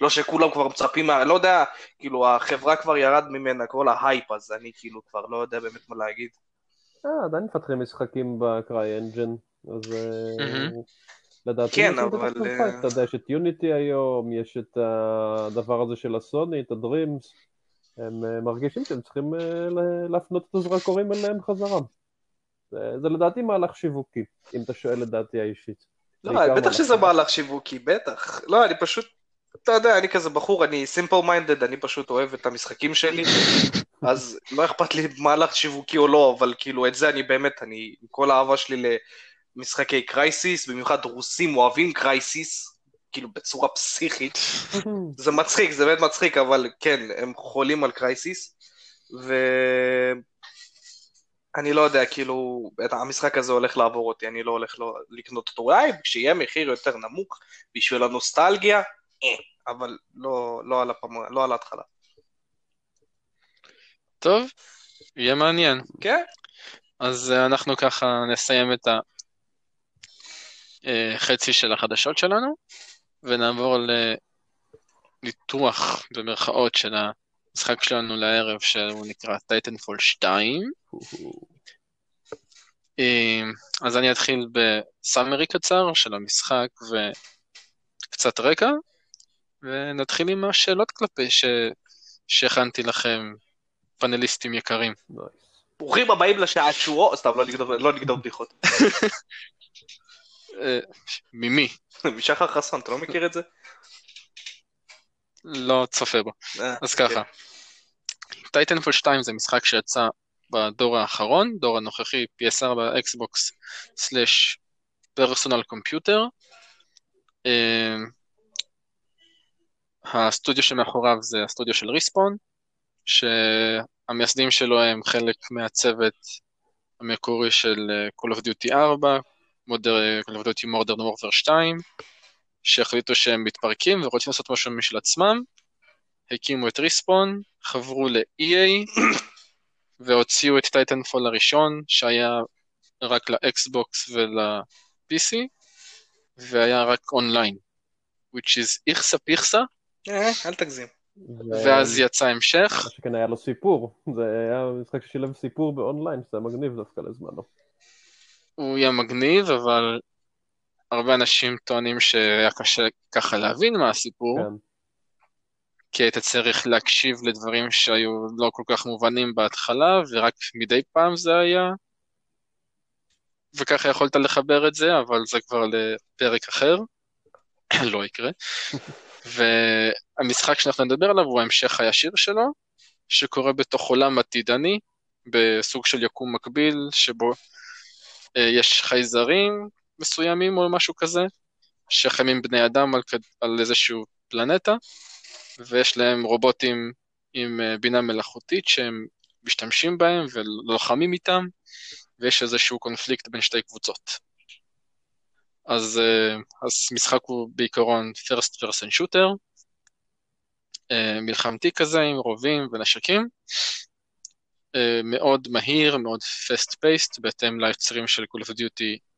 לא שכולם כבר מצפים, לא יודע, כאילו החברה כבר ירד ממנה כל ההייפ, אז אני כאילו כבר לא יודע באמת מה להגיד. אה, עדיין מפתחים משחקים ב CryEngine, אז אה, לדעתי, כן, אבל... אה, אתה יודע, יש את Unity היום, יש את הדבר הזה של הסוני, את ה Dreams, הם אה, מרגישים שהם צריכים להפנות את הזרקורים אליהם חזרה. זה, לדעתי מהלך שיווקי, אם אתה שואל את דעתי האישית. לא, בטח שזה מהלך שיווקי, בטח. לא, אני פשוט אתה יודע, אני כזה בחור, אני simple minded, אני פשוט אוהב את המשחקים שלי, אז לא אכפת לי מהלך שיווקי או לא, אבל כאילו את זה אני באמת, אני, עם כל האהבה שלי למשחקי Crysis, במיוחד רוסים אוהבים Crysis, כאילו בצורה פסיכית, זה מצחיק, זה באמת מצחיק, אבל כן, הם חולים על Crysis, ו... אני לא יודע, כאילו, המשחק הזה הולך לעבור אותי, אני לא הולך לא, לקנות אותו. אולי כשיהיה מחיר יותר נמוך בשביל הנוסטלגיה, אבל לא, לא, על הפעם, לא על ההתחלה. טוב, יהיה מעניין. כן. אז uh, אנחנו ככה נסיים את החצי אה, של החדשות שלנו, ונעבור לניתוח במרכאות של המשחק שלנו לערב, שהוא נקרא טייטנפול 2. אה, אז אני אתחיל בסאמרי קצר של המשחק וקצת רקע, ונתחיל עם השאלות כלפי ש... שהכנתי לכם, פאנליסטים יקרים. ברוכים הבאים לשעה תשורו, סתם, לא נגדור, לא בדיחות. <laughs> אה, ממי? משחר חסון, אתה לא מכיר את זה? לא צופה בו. אה, אז ככה, Titanfall 2 זה משחק שיצא בדור האחרון, דור הנוכחי, PS4, Xbox, slash personal computer. הסטודיו שמאחוריו זה הסטודיו של Respawn, שהמייסדים שלו הם חלק מהצוות המקורי של אה, Call of Duty 4, Modern, Call of Duty Modern Warfare 2, שהחליטו שהם מתפרקים ורוצים לעשות משהו משל עצמם. הקימו את Respawn, חברו ל-EA, והוציאו את Titanfall הראשון, שהיה רק ל Xbox ול-PC, והיה רק אונליין, which is איכסה פיכסה, אה, אל תגזים. ואז יצא המשך, מה שכן היה לו סיפור, זה היה משחק ששילב סיפור באונליין, שזה היה מגניב דווקא לזמנו. הוא יהיה מגניב, אבל הרבה אנשים טוענים שהיה קשה ככה להבין מה הסיפור, כן. כי היית צריך להקשיב לדברים שהיו לא כל כך מובנים בהתחלה, ורק מדי פעם זה היה, וככה יכולת לחבר את זה, אבל זה כבר לפרק אחר, <coughs> לא יקרה. <laughs> והמשחק שאנחנו נדבר עליו הוא ההמשך הישיר שלו, שקורה בתוך עולם עתידני, בסוג של יקום מקביל, שבו אה, יש חייזרים מסוימים או משהו כזה, שחיים בני אדם על, על איזשהו פלנטה, ויש להם רובוטים עם אה, בינה מלאכותית שהם משתמשים בהם ולוחמים איתם, ויש איזשהו קונפליקט בין שתי קבוצות. אז אה, המשחק הוא בעיקרון first person shooter, אה, מלחמתי כזה עם רובים ונשקים, אה, מאוד מהיר, מאוד fast paced, בהתאם ליוצרים של Call of Duty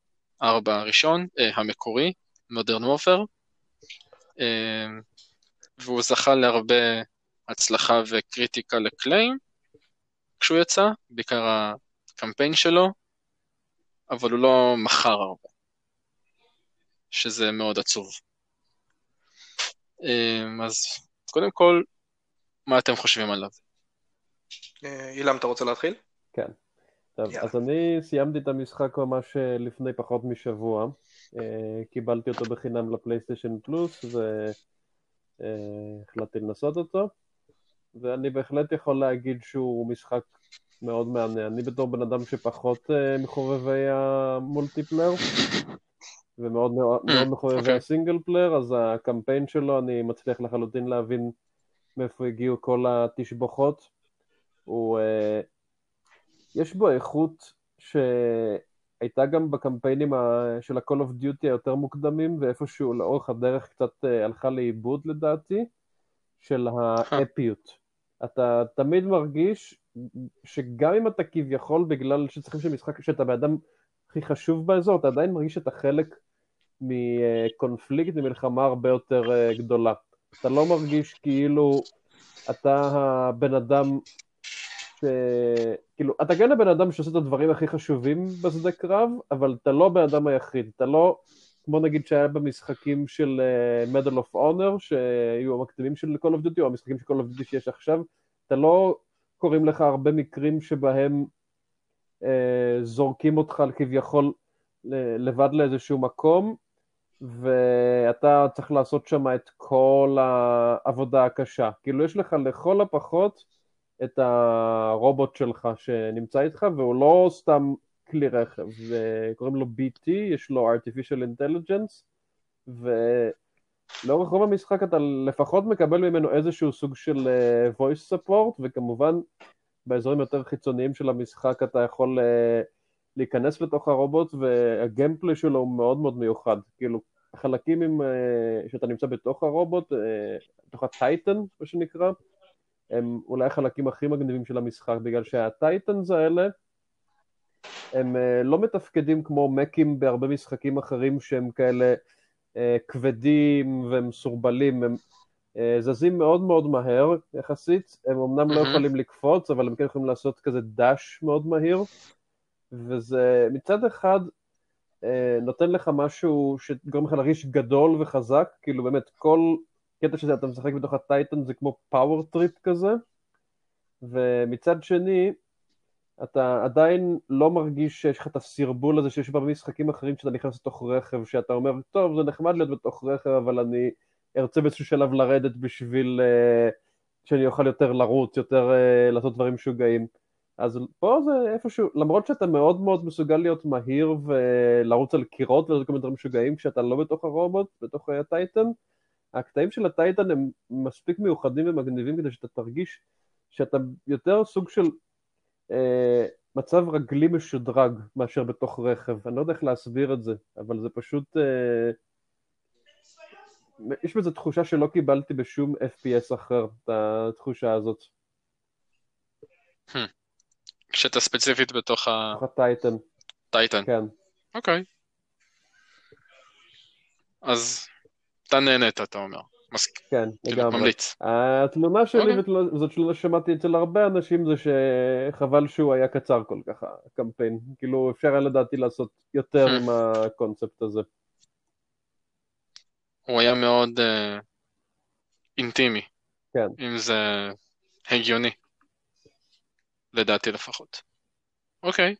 4 הראשון, אה, המקורי, Modern Warfare, אה, והוא זכה להרבה הצלחה ו critical acclaim כשהוא יצא, בעיקר הקמפיין שלו, אבל הוא לא מכר הרבה, שזה מאוד עצוב. אה, אז קודם כל, מה אתם חושבים עליו? אילם, אתה רוצה להתחיל? כן. טוב, יאללה. אז אני סיימתי את המשחק ממש אה, לפני פחות משבוע. אה, קיבלתי אותו בחינם לפלייסטיישן פלוס והחלטתי לנסות אותו. ואני בהחלט יכול להגיד שהוא משחק מאוד מעניין. אני בתור בן אדם שפחות אה, מחובבי המולטיפלייר ומאוד מאוד מחובבי אוקיי. ה single player, אז הקמפיין שלו אני מצליח לחלוטין להבין מאיפה הגיעו כל התשבחות. הוא, אה, יש בו איכות שהייתה גם בקמפיינים של ה-Call of Duty היותר מוקדמים, ואיפשהו לאורך הדרך קצת אה, הלכה לאיבוד לדעתי, של האפיות. אתה תמיד מרגיש שגם אם אתה כביכול, בגלל שצריכים שמשחק, שאתה באדם הכי חשוב באזור, אתה עדיין מרגיש שאתה חלק מקונפליקט, ממלחמה הרבה יותר אה, גדולה. אתה לא מרגיש כאילו אתה הבן אדם. כאילו, אתה כן הבן אדם שעושה את הדברים הכי חשובים בשדה קרב, אבל אתה לא הבן אדם היחיד. אתה לא, כמו נגיד שהיה במשחקים של uh, Medal of Honor, שהיו המקדימים של Call of Duty, או המשחקים של Call of Duty שיש עכשיו, אתה לא קוראים לך הרבה מקרים שבהם uh, זורקים אותך כביכול לבד לאיזשהו מקום, ואתה צריך לעשות שם את כל העבודה הקשה. כאילו, יש לך לכל הפחות את הרובוט שלך שנמצא איתך, והוא לא סתם כלי רכב, וקוראים לו BT, יש לו artificial intelligence, ולאורך רוב המשחק אתה לפחות מקבל ממנו איזשהו סוג של אה, voice support, וכמובן באזורים יותר חיצוניים של המשחק אתה יכול אה, להיכנס לתוך הרובוט, והגיימפלי שלו הוא מאוד מאוד מיוחד. כאילו, החלקים עם, אה, שאתה נמצא בתוך הרובוט, בתוך הטייטן, מה שנקרא, הם אולי החלקים הכי מגניבים של המשחק, בגלל שהטייטנס האלה, הם אה, לא מתפקדים כמו מקים בהרבה משחקים אחרים שהם כאלה אה, כבדים ומסורבלים, הם אה, זזים מאוד מאוד מהר יחסית, הם אמנם לא. יכולים לקפוץ, אבל הם כן יכולים לעשות כזה dash מאוד מהיר, וזה מצד אחד נותן לך משהו שגורם לך להרגיש גדול וחזק, כאילו באמת כל קטע שאתה משחק בתוך ה titan זה כמו power trip כזה, ומצד שני, אתה עדיין לא מרגיש שיש לך את הסרבול הזה שיש במשחקים אחרים שאתה נכנס לתוך רכב, שאתה אומר, טוב, זה נחמד להיות בתוך רכב, אבל אני ארצה באיזשהו שלב לרדת בשביל uh, שאני אוכל יותר לרוץ, יותר uh, לעשות דברים משוגעים. אז פה זה איפשהו, למרות שאתה מאוד מאוד מסוגל להיות מהיר ולרוץ על קירות ולעשות כל מיני דברים משוגעים כשאתה לא בתוך הרובוט, בתוך הטייטן, הקטעים של הטייטן הם מספיק מיוחדים ומגניבים כדי שאתה תרגיש שאתה יותר סוג של אה, מצב רגלי משודרג מאשר בתוך רכב. אני לא יודע איך להסביר את זה, אבל זה פשוט אה, יש בזה תחושה שלא קיבלתי בשום FPS אחר, את התחושה הזאת. כשאתה ספציפית בתוך ה... בתוך הטייטן, טייטן. כן. אוקיי. אז אתה נהנית, אתה אומר. מס... כן, כאילו, לגמרי. ממליץ. התלונה שלי, אוקיי. וזאת תלונה ששמעתי אצל הרבה אנשים, זה שחבל שהוא היה קצר כל כך, הקמפיין. כאילו, אפשר היה לדעתי לעשות יותר. <laughs> עם הקונספט הזה. הוא היה מאוד אה, אינטימי. כן. אם זה הגיוני. לדעתי לפחות. אוקיי.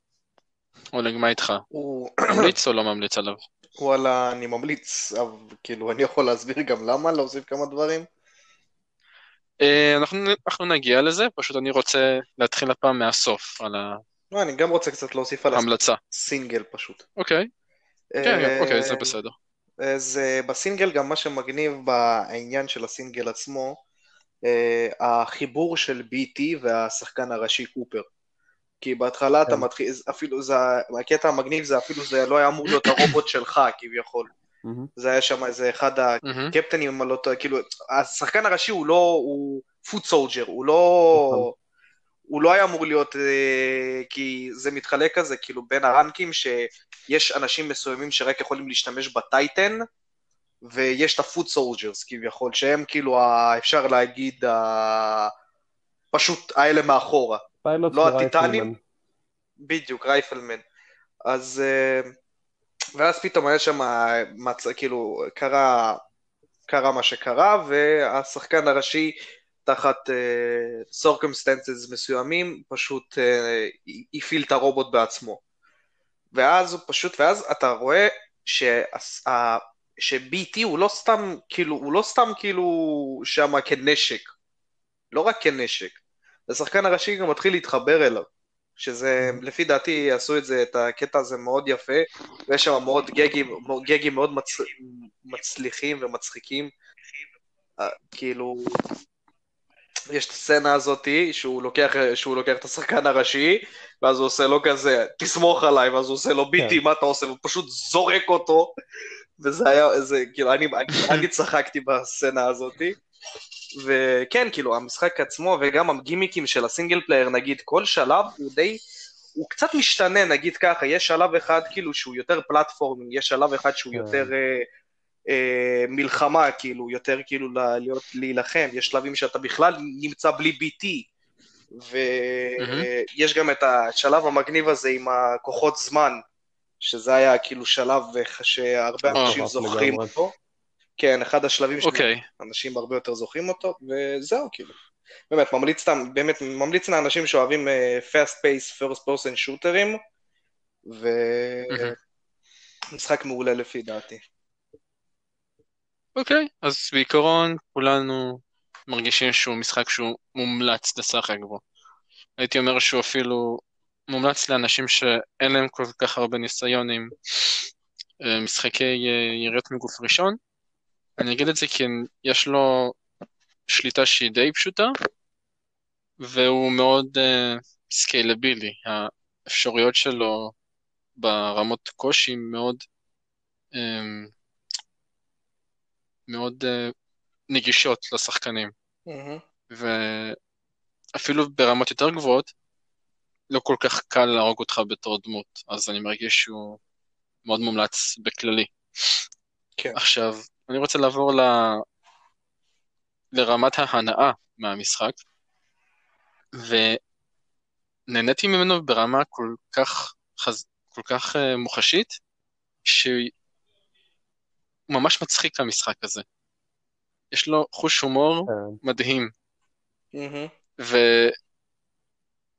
אולג, מה איתך? הוא, ממליץ או לא ממליץ עליו? וואלה, אני ממליץ, אבל כאילו, אני יכול להסביר גם למה, להוסיף כמה דברים? אה, אנחנו, אנחנו נגיע לזה, פשוט אני רוצה להתחיל הפעם מהסוף, על לא, אני גם רוצה קצת להוסיף על ההמלצה. הסינגל פשוט. אוקיי, כן, אה, אוקיי, זה בסדר. אז אה, בסינגל גם מה שמגניב בעניין של הסינגל עצמו, החיבור של BT והשחקן הראשי קופר. כי בהתחלה אתה כן. מתחיל, אפילו זה, הקטע המגניב זה אפילו זה לא היה אמור להיות הרובוט שלך כביכול. זה היה שם איזה אחד. הקפטנים, אם אני לא טועה, כאילו, השחקן הראשי הוא לא, הוא foot soldier, הוא לא, נכון. הוא לא היה אמור להיות, אה, כי זה מתחלק כזה, כאילו, בין הרנקים, שיש אנשים מסוימים שרק יכולים להשתמש ב titan, ויש את ה foot soldiers כביכול, שהם כאילו, אפשר להגיד, פשוט האלה מאחורה. פיילוט לא. הטיטנים? בדיוק, rifleman. אז, אה, ואז פתאום היה שם, מצ... כאילו, קרה, קרה מה שקרה, והשחקן הראשי, תחת סורקומסטנצס מסוימים, פשוט אה, הפעיל את הרובוט בעצמו. ואז הוא פשוט, ואז אתה רואה שה- ש-BT הוא לא סתם, כאילו, הוא לא סתם כאילו שם כנשק. לא רק כנשק. השחקן הראשי גם מתחיל להתחבר אליו. שזה, לפי דעתי, עשו את זה, את הקטע הזה מאוד יפה, ויש שם מאוד גגים, גגים מאוד מצ... מצליחים ומצחיקים. אה, כאילו, יש את הסצנה הזאתי, שהוא לוקח, שהוא לוקח את השחקן הראשי, ואז הוא עושה לו כזה, תסמוך עליי, ואז הוא עושה לו BT, כן. מה אתה עושה? והוא פשוט זורק אותו, וזה היה, זה, כאילו, אני, אני, אני צחקתי בסצנה הזאתי. וכן, כאילו, המשחק עצמו וגם הגימיקים של ה single player, נגיד, כל שלב הוא די, הוא קצת משתנה, נגיד ככה, יש שלב אחד כאילו שהוא יותר platforming, יש שלב אחד שהוא כן. יותר אה, אה, מלחמה, כאילו, יותר כאילו להיות, להילחם, יש שלבים שאתה בכלל נמצא בלי BT, ויש גם את השלב המגניב הזה עם הכוחות זמן, שזה היה כאילו שלב אה, שהרבה אה, אנשים. זוכרים אותו. כן, אחד השלבים אוקיי, אנשים הרבה יותר זוכרים אותו, וזהו, כאילו. באמת, ממליץ סתם, באמת, ממליץ לאנשים שאוהבים uh, fast pace first person שוטרים, מהמם. ומשחק מעולה לפי דעתי. אוקיי, אז בעיקרון כולנו מרגישים שהוא משחק שהוא מומלץ לשחק בו. הייתי אומר שהוא אפילו מומלץ לאנשים שאין להם כל כך הרבה ניסיון עם אה, משחקי אה, יריות מגוף ראשון. אני אגיד את זה כי יש לו שליטה שהיא די פשוטה, והוא מאוד סקיילבילי. האפשרויות שלו ברמות קושי מאוד אמ, מאוד אה, נגישות לשחקנים, ואפילו ברמות יותר גבוהות, לא כל כך קל להרוג אותך בתור דמות, אז אני מרגיש שהוא מאוד מומלץ בכללי. כן. עכשיו, אני רוצה לעבור ל... לרמת ההנאה מהמשחק, ונהניתי ממנו ברמה כל כך, חז... כל כך uh, מוחשית, שהוא ממש מצחיק המשחק הזה. יש לו חוש הומור כן. מדהים.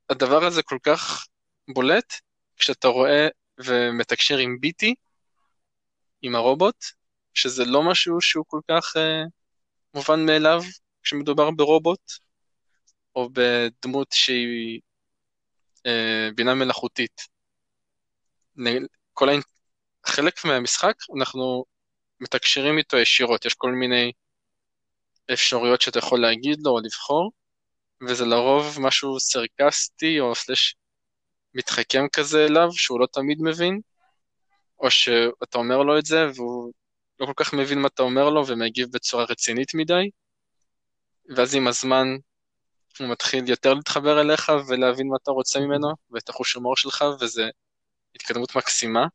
והדבר הזה כל כך בולט כשאתה רואה ומתקשר עם ביטי, עם הרובוט, שזה לא משהו שהוא כל כך uh, מובן מאליו כשמדובר ברובוט, או בדמות שהיא uh, בינה מלאכותית. כל האינ... חלק מהמשחק אנחנו מתקשרים איתו ישירות, יש כל מיני אפשרויות שאתה יכול להגיד לו או לבחור, וזה לרוב משהו סרקסטי או סלש מתחכם כזה אליו, שהוא לא תמיד מבין, או שאתה אומר לו את זה והוא לא כל כך מבין מה אתה אומר לו ומגיב בצורה רצינית מדי, ואז עם הזמן הוא מתחיל יותר להתחבר אליך ולהבין מה אתה רוצה ממנו ואת החוש הומור שלך, וזה התקדמות מקסימה,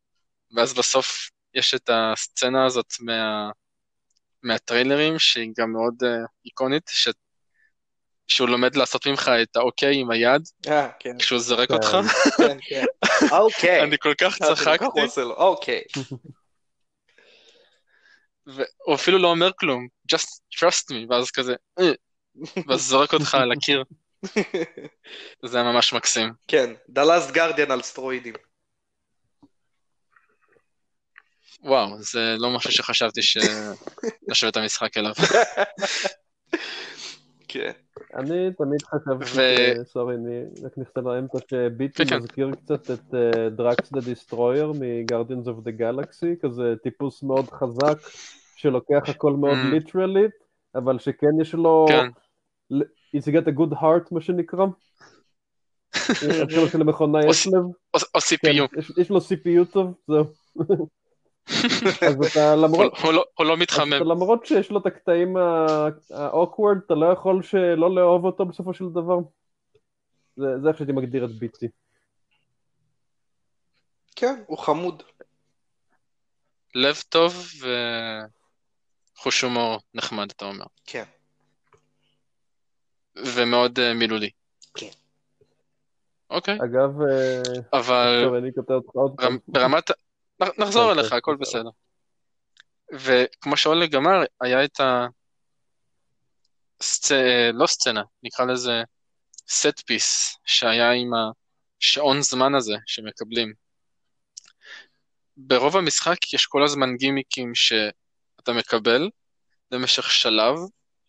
ואז בסוף יש את הסצנה הזאת מה... מהטריילרים, שהיא גם מאוד uh, איקונית, ש... שהוא לומד לעשות ממך את האוקיי עם היד, אה, כן. כשהוא זורק כן. אותך. כן, כן. <laughs> אוקיי. אני כל כך צחקתי, ככה הוא. והוא אפילו לא אומר כלום, just trust me, ואז כזה, "אה", ואז זורק אותך על הקיר, <laughs> זה היה ממש מקסים. כן, The Last Guardian על סטרואידים. וואו, זה לא משהו שחשבתי שנשווה <laughs> את המשחק אליו. <laughs> כן. אני תמיד חשבתי, סורי, אני רק נכתב לאמצע, שביטי כן, כן. מזכיר קצת את דרקס דה דיסטרויר מ-Guardians of the Galaxy, כזה טיפוס מאוד חזק, שלוקח הכל מאוד Mm. ליטרלית, אבל שכן יש לו, כן, he's got a good heart מה שנקרא. <laughs> אפילו שלמכונה יש לב, או CPU, יש- יש לו CPU טוב, זהו. אז אתה למרות... הוא- לא- לא מתחמם. למרות שיש לו את הקטעים ה-awkward, אתה לא יכול שלא לאהוב אותו בסופו של דבר. זה, זה איך שהייתי מגדיר את ביטי. כן, הוא חמוד. לב טוב וחוש הומור נחמד, אתה אומר. כן. ומאוד אה, מילולי. כן. אוקיי, אגב, אה, אבל טוב, אני קוטע אותך עוד פעם. רמ- ברמת... נחזור כן, אליך, הכל. בסדר. וכמו שאולג אמר, היה את ה... סצ... לא סצנה, נקרא לזה set piece, שהיה עם השעון זמן הזה שמקבלים. ברוב המשחק יש כל הזמן גימיקים שאתה מקבל במשך שלב,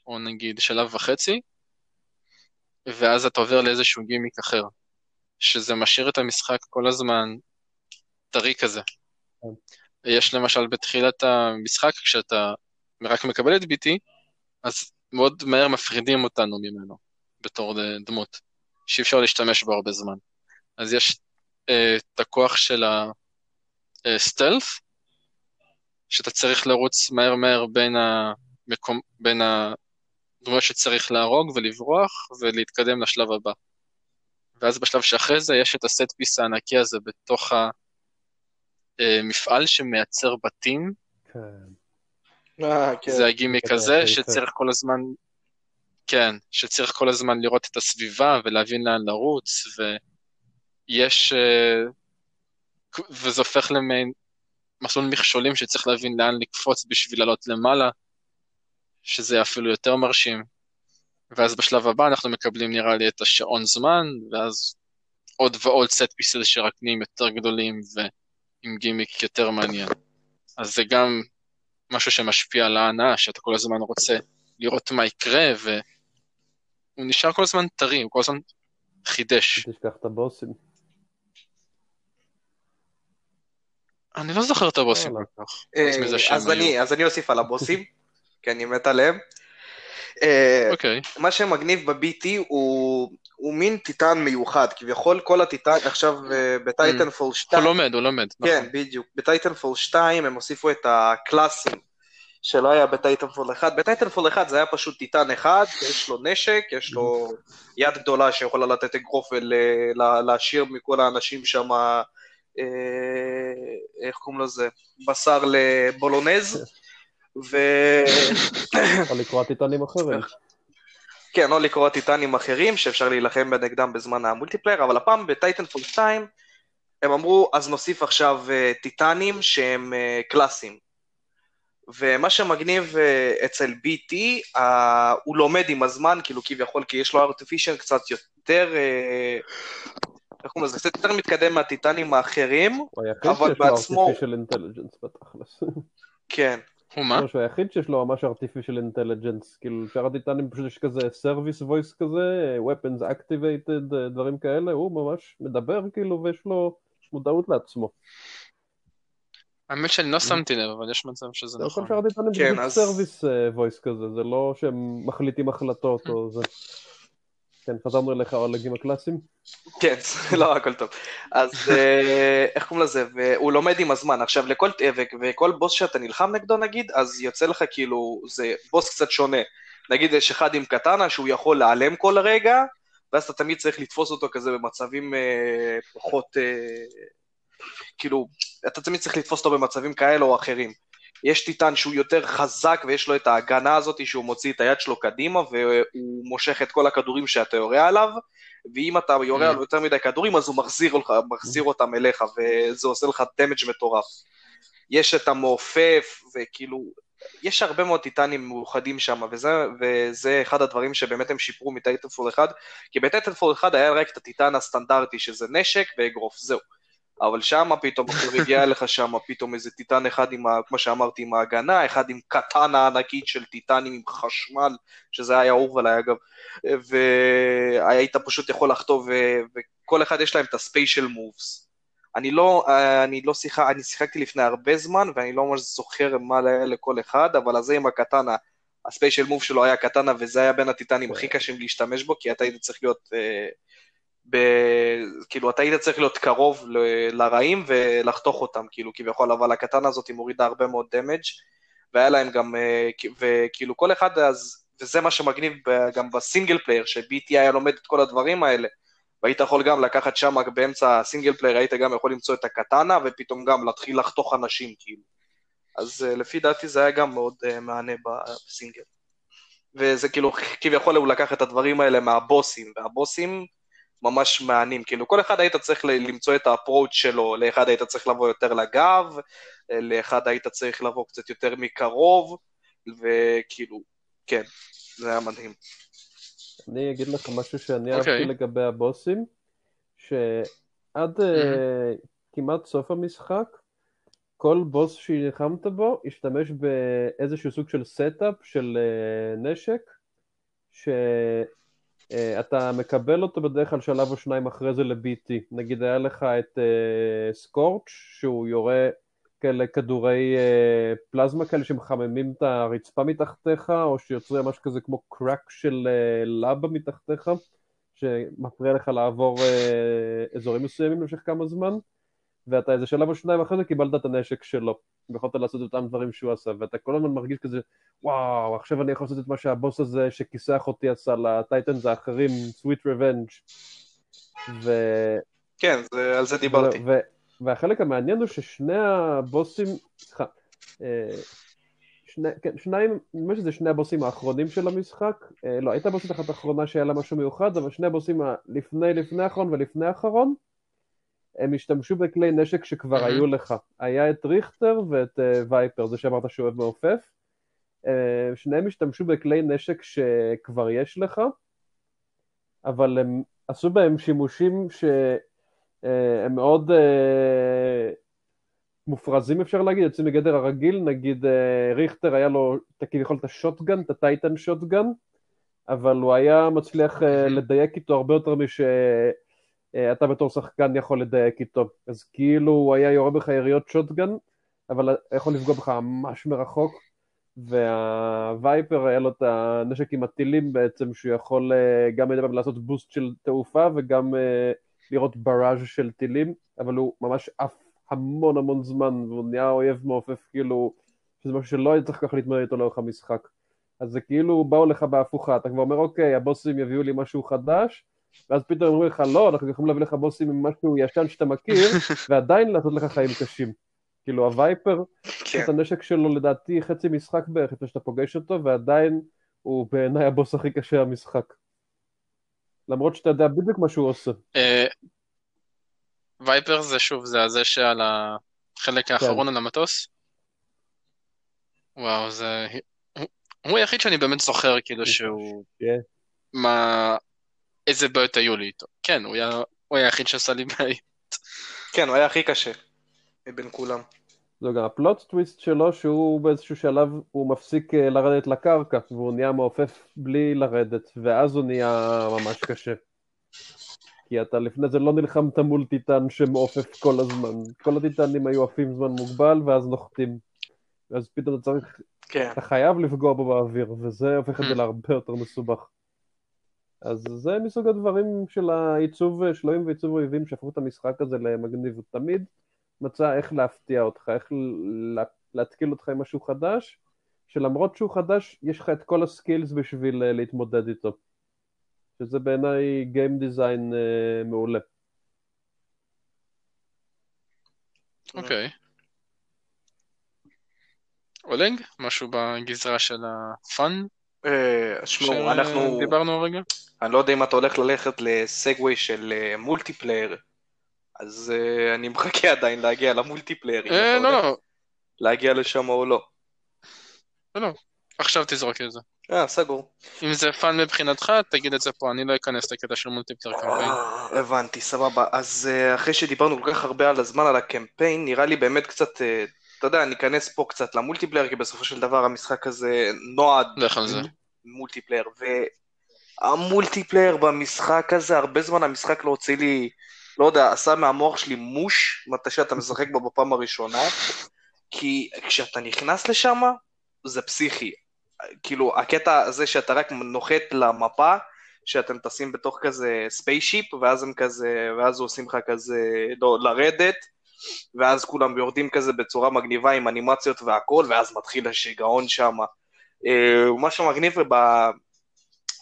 או נגיד שלב וחצי, ואז אתה עובר לאיזשהו גימיק אחר, שזה משאיר את המשחק כל הזמן טרי כזה. יש למשל בתחילת המשחק, כשאתה רק מקבל את BT, אז מאוד מהר מפרידים אותנו ממנו בתור דמות, שאי אפשר להשתמש בו הרבה זמן. אז יש אה, את הכוח של הסטלף, שאתה צריך לרוץ מהר מהר בין, המקום, בין הדמויות שצריך להרוג ולברוח ולהתקדם לשלב הבא. ואז בשלב שאחרי זה יש את הסט פיס הענקי הזה בתוך המפעל שמייצר בתים, כן. אה, כן. זה הגימיק כן, הזה כן, שצריך כל הזמן, כן, שצריך כל הזמן לראות את הסביבה ולהבין לאן לרוץ, ויש, אה, וזה הופך למעין מסלול מכשולים שצריך להבין לאן לקפוץ בשביל לעלות למעלה, שזה אפילו יותר מרשים. ואז בשלב הבא אנחנו מקבלים נראה לי את השעון זמן, ואז עוד ועוד סט פיסל שרק נהיים יותר גדולים ועם גימיק יותר מעניין. אז זה גם משהו שמשפיע על ההנאה, שאתה כל הזמן רוצה לראות מה יקרה, והוא נשאר כל הזמן טרי, הוא כל הזמן חידש. תשכח את הבוסים. אני לא זוכר את הבוסים. כל כך, אה, אני-. אז אני אוסיף על הבוסים, <laughs> כי אני מת עליהם. אה, אוקיי, מה שמגניב ב-BT הוא, הוא מין טיטן מיוחד, כביכול כל הטיטן, עכשיו אה, בטייטנפול הוא 2, לומד, הוא לומד. כן, נכון. בדיוק, בטייטנפול 2 הם הוסיפו את ה classים שלא היה בטייטנפול 1, בטייטנפול 1 זה היה פשוט טיטן אחד, יש לו נשק, יש לו יד גדולה שיכולה לתת אגרוף ולהשאיר מכל האנשים שם, אה, איך קוראים לזה, בשר לבולונז, ו... יכול לקרוא טיטנים אחרים. כן, או לקרוא טיטנים אחרים שאפשר להילחם בנגדם בזמן ה multiplayer, אבל הפעם בטייטנפול 2 הם אמרו, אז נוסיף עכשיו אה, טיטנים שהם אה, קלאסיים. ומה שמגניב אה, אצל BT, הוא לומד עם הזמן, כאילו כביכול, כי יש לו artificial קצת יותר, איך קוראים לזה, קצת יותר מתקדם מהטיטנים האחרים, הוא היחיד אבל שיש לו בעצמו- artificial intelligence בתכלס. כן, הוא מה? הוא היחיד שיש לו ממש artificial intelligence, כאילו שאר הטיטנים פשוט יש כזה service voice כזה, weapons activated, אה, דברים כאלה, הוא ממש מדבר כאילו ויש לו מודעות לעצמו. האמת שאני לא שמתי לב, אבל יש מצב שזה כל נכון. שאר הטיטנים זה פשוט service אה, voice כזה, זה לא שהם מחליטים החלטות או זה. כן, חזרנו אליך האולגים הקלאסיים. כן, <laughs> לא, הכל טוב. אז אה, איך קוראים לזה? והוא לומד עם הזמן. עכשיו, לכל, וכל בוס שאתה נלחם נגדו נגיד, אז יוצא לך כאילו, זה בוס קצת שונה. נגיד יש אחד עם קטנה שהוא יכול להיעלם כל רגע, ואז אתה תמיד צריך לתפוס אותו כזה במצבים אה, פחות, אה, כאילו, אתה תמיד צריך לתפוס אותו במצבים כאלה או אחרים. יש טיטן שהוא יותר חזק ויש לו את ההגנה הזאת שהוא מוציא את היד שלו קדימה והוא מושך את כל הכדורים שאתה יורה עליו ואם אתה יורה עליו יותר מדי כדורים אז הוא מחזיר, מחזיר אותם אליך וזה עושה לך damage מטורף. יש את המעופף וכאילו יש הרבה מאוד טיטנים מאוחדים שם, וזה, וזה אחד הדברים שבאמת הם שיפרו מטייטנפול 1, כי בטייטנפול 1 היה רק את הטיטן הסטנדרטי, שזה נשק ואגרוף, זהו. אבל שם פתאום <laughs> הגיע לך שם פתאום איזה טיטן אחד עם, ה, כמו שאמרתי, עם ההגנה, אחד עם קטאנה ענקית של טיטנים עם חשמל, שזה היה אהוב עליי אגב, והיית פשוט יכול לחטוא, וכל אחד יש להם את הספיישל מובס. אני לא, אני לא שיחק, אני שיחקתי לפני הרבה זמן, ואני לא ממש זוכר מה היה לכל אחד, אבל הזה עם הקטנה, הספיישל מוב שלו היה קטנה, וזה היה בין הטיטנים הכי קשים להשתמש בו, כי אתה היית צריך להיות... אה, ב... כאילו, אתה היית צריך להיות קרוב ל... לרעים ולחתוך אותם, כאילו, כביכול, אבל הקטנה הזאת היא מורידה הרבה מאוד דמג' והיה להם גם, אה, וכאילו, כל אחד אז, וזה מה שמגניב גם ב single player, ש-BT היה לומד את כל הדברים האלה, והיית יכול גם לקחת שם באמצע ה single player, היית גם יכול למצוא את הקטאנה, ופתאום גם להתחיל לחתוך אנשים, כאילו. אז uh, לפי דעתי זה היה גם מאוד uh, מענה בסינגל. וזה כאילו, כביכול הוא לקח את הדברים האלה מה bossים, וה bossים ממש מהנים, כאילו כל אחד היית צריך למצוא את ה approach שלו, לאחד היית צריך לבוא יותר לגב, לאחד היית צריך לבוא קצת יותר מקרוב, וכאילו, כן, זה היה מדהים. אני אגיד לך משהו שאני אהבתי okay. אוקיי. לגבי ה bossים, שעד mm-hmm. uh, כמעט סוף המשחק, כל בוס שנלחמת בו השתמש באיזשהו סוג של setup של uh, נשק, שאתה uh, מקבל אותו בדרך כלל שלב או שניים אחרי זה ל-BT. נגיד היה לך את סקורץ', שהוא יורה כאלה כדורי אה, פלזמה כאלה שמחממים את הרצפה מתחתיך, או שיוצרים משהו כזה כמו קראק של אה, לבה מתחתיך, שמפריע לך לעבור אה, אזורים מסוימים במשך כמה זמן, ואתה איזה שלב או שניים אחרי זה קיבלת את הנשק שלו, ויכולת לעשות את אותם דברים שהוא עשה, ואתה כל הזמן מרגיש כזה, וואו, עכשיו אני יכול לעשות את מה שהבוס הזה שכיסח אותי עשה לטייטנס האחרים, sweet revenge. ו... כן, זה, על זה דיברתי. ו- ו- והחלק המעניין הוא ששני הבוסים, סליחה, אה, שני, כן, שניים, נדמה שזה שני הבוסים האחרונים של המשחק, אה, לא, הייתה בוסית אחת אחרונה שהיה לה משהו מיוחד, אבל שני הבוסים לפני לפני האחרון ולפני האחרון, הם השתמשו בכלי נשק שכבר היו לך. היה את ריכטר ואת uh, וייפר, זה שאמרת שהוא אוהב מעופף. Uh, שניהם השתמשו בכלי נשק שכבר יש לך, אבל הם עשו בהם שימושים ש... אה, מאוד אה, מופרזים אפשר להגיד, יוצאים מגדר הרגיל, נגיד אה, ריכטר היה לו כביכול את השוטגן, את הטייטן שוטגן, אבל הוא היה מצליח לדייק איתו הרבה יותר משאתה בתור שחקן יכול לדייק איתו. אז כאילו הוא היה יורה בך יריות שוטגן, אבל יכול לפגוע בך ממש מרחוק, והווייפר היה לו את הנשק עם הטילים בעצם, שהוא יכול גם לעשות בוסט של תעופה וגם לראות בראז' של טילים, אבל הוא ממש עף המון המון זמן, והוא נהיה אויב מעופף כאילו, שזה משהו שלא היית צריך ככה להתמודד איתו לאורך המשחק. אז זה כאילו באו לך בהפוכה, אתה כבר אומר אוקיי, הבוסים יביאו לי משהו חדש, ואז פתאום אומרים לך לא, אנחנו יכולים להביא לך בוסים עם משהו ישן שאתה מכיר, <laughs> ועדיין לעשות לך חיים קשים. כאילו הווייפר, כן. את הנשק שלו לדעתי חצי משחק בערך לפני שאתה פוגש אותו, ועדיין הוא בעיניי הבוס הכי קשה במשחק. למרות שאתה יודע בדיוק מה שהוא עושה. אה, וייפר זה שוב, זה הזה שעל החלק כן. האחרון על המטוס? וואו, זה... הוא היחיד שאני באמת זוכר, כאילו, שהוא... כן. מה... איזה בעיות היו לי איתו. כן, הוא היה היחיד שעשה לי בעיות. כן, הוא היה הכי קשה מבין כולם. זה גם הפלוט טוויסט שלו שהוא באיזשהו שלב הוא מפסיק אה, לרדת לקרקע והוא נהיה מעופף בלי לרדת ואז הוא נהיה ממש קשה. כי אתה לפני זה לא נלחמת מול טיטן שמעופף כל הזמן. כל הטיטנים היו עפים זמן מוגבל ואז נוחתים. אז פתאום אתה צריך, כן. אתה חייב לפגוע בו באוויר וזה הופך את זה hmm. להרבה יותר מסובך. אז זה מסוג הדברים של העיצוב שלועים ועיצוב אויבים שהפכו את המשחק הזה למגניב. הוא תמיד מצא איך להפתיע אותך, איך להתקיל אותך עם משהו חדש, שלמרות שהוא חדש, יש לך את כל הסקילס בשביל אה, להתמודד איתו. שזה בעיניי גיים דיזיין uh, מעולה. אוקיי. אולנג? משהו בגזרה של הפאן? אה, שמעו, אנחנו... דיברנו הרגע? אני לא יודע אם אתה הולך ללכת ל segue של multiplayer, אז אני מחכה עדיין להגיע ל multiplayer. לא, לא. להגיע לשם או לא. לא, לא. עכשיו תזרוק את זה. אה, סגור. אם זה fun מבחינתך, תגיד את זה פה, אני לא אכנס לקטע של multiplayer campaign. אה, הבנתי, סבבה. אז אה, אחרי שדיברנו כל כך הרבה על הזמן על הקמפיין, נראה לי באמת קצת, אה, אתה יודע, ניכנס פה קצת ל multiplayer, כי בסופו של דבר המשחק הזה נועד multiplayer, וה multiplayer במשחק הזה, הרבה זמן המשחק לא הוציא לי, לא יודע, עשה מהמוח שלי mush, מתי שאתה משחק בו בפעם הראשונה, כי כשאתה נכנס לשם, זה פסיכי. כאילו, הקטע הזה שאתה רק נוחת למפה, שאתם טסים בתוך כזה spaceship, ואז הם כזה, ואז עושים לך כזה, לא, לרדת, ואז כולם יורדים כזה בצורה מגניבה עם אנימציות והכל, ואז מתחיל השיגעון שם. אה, מה שמגניב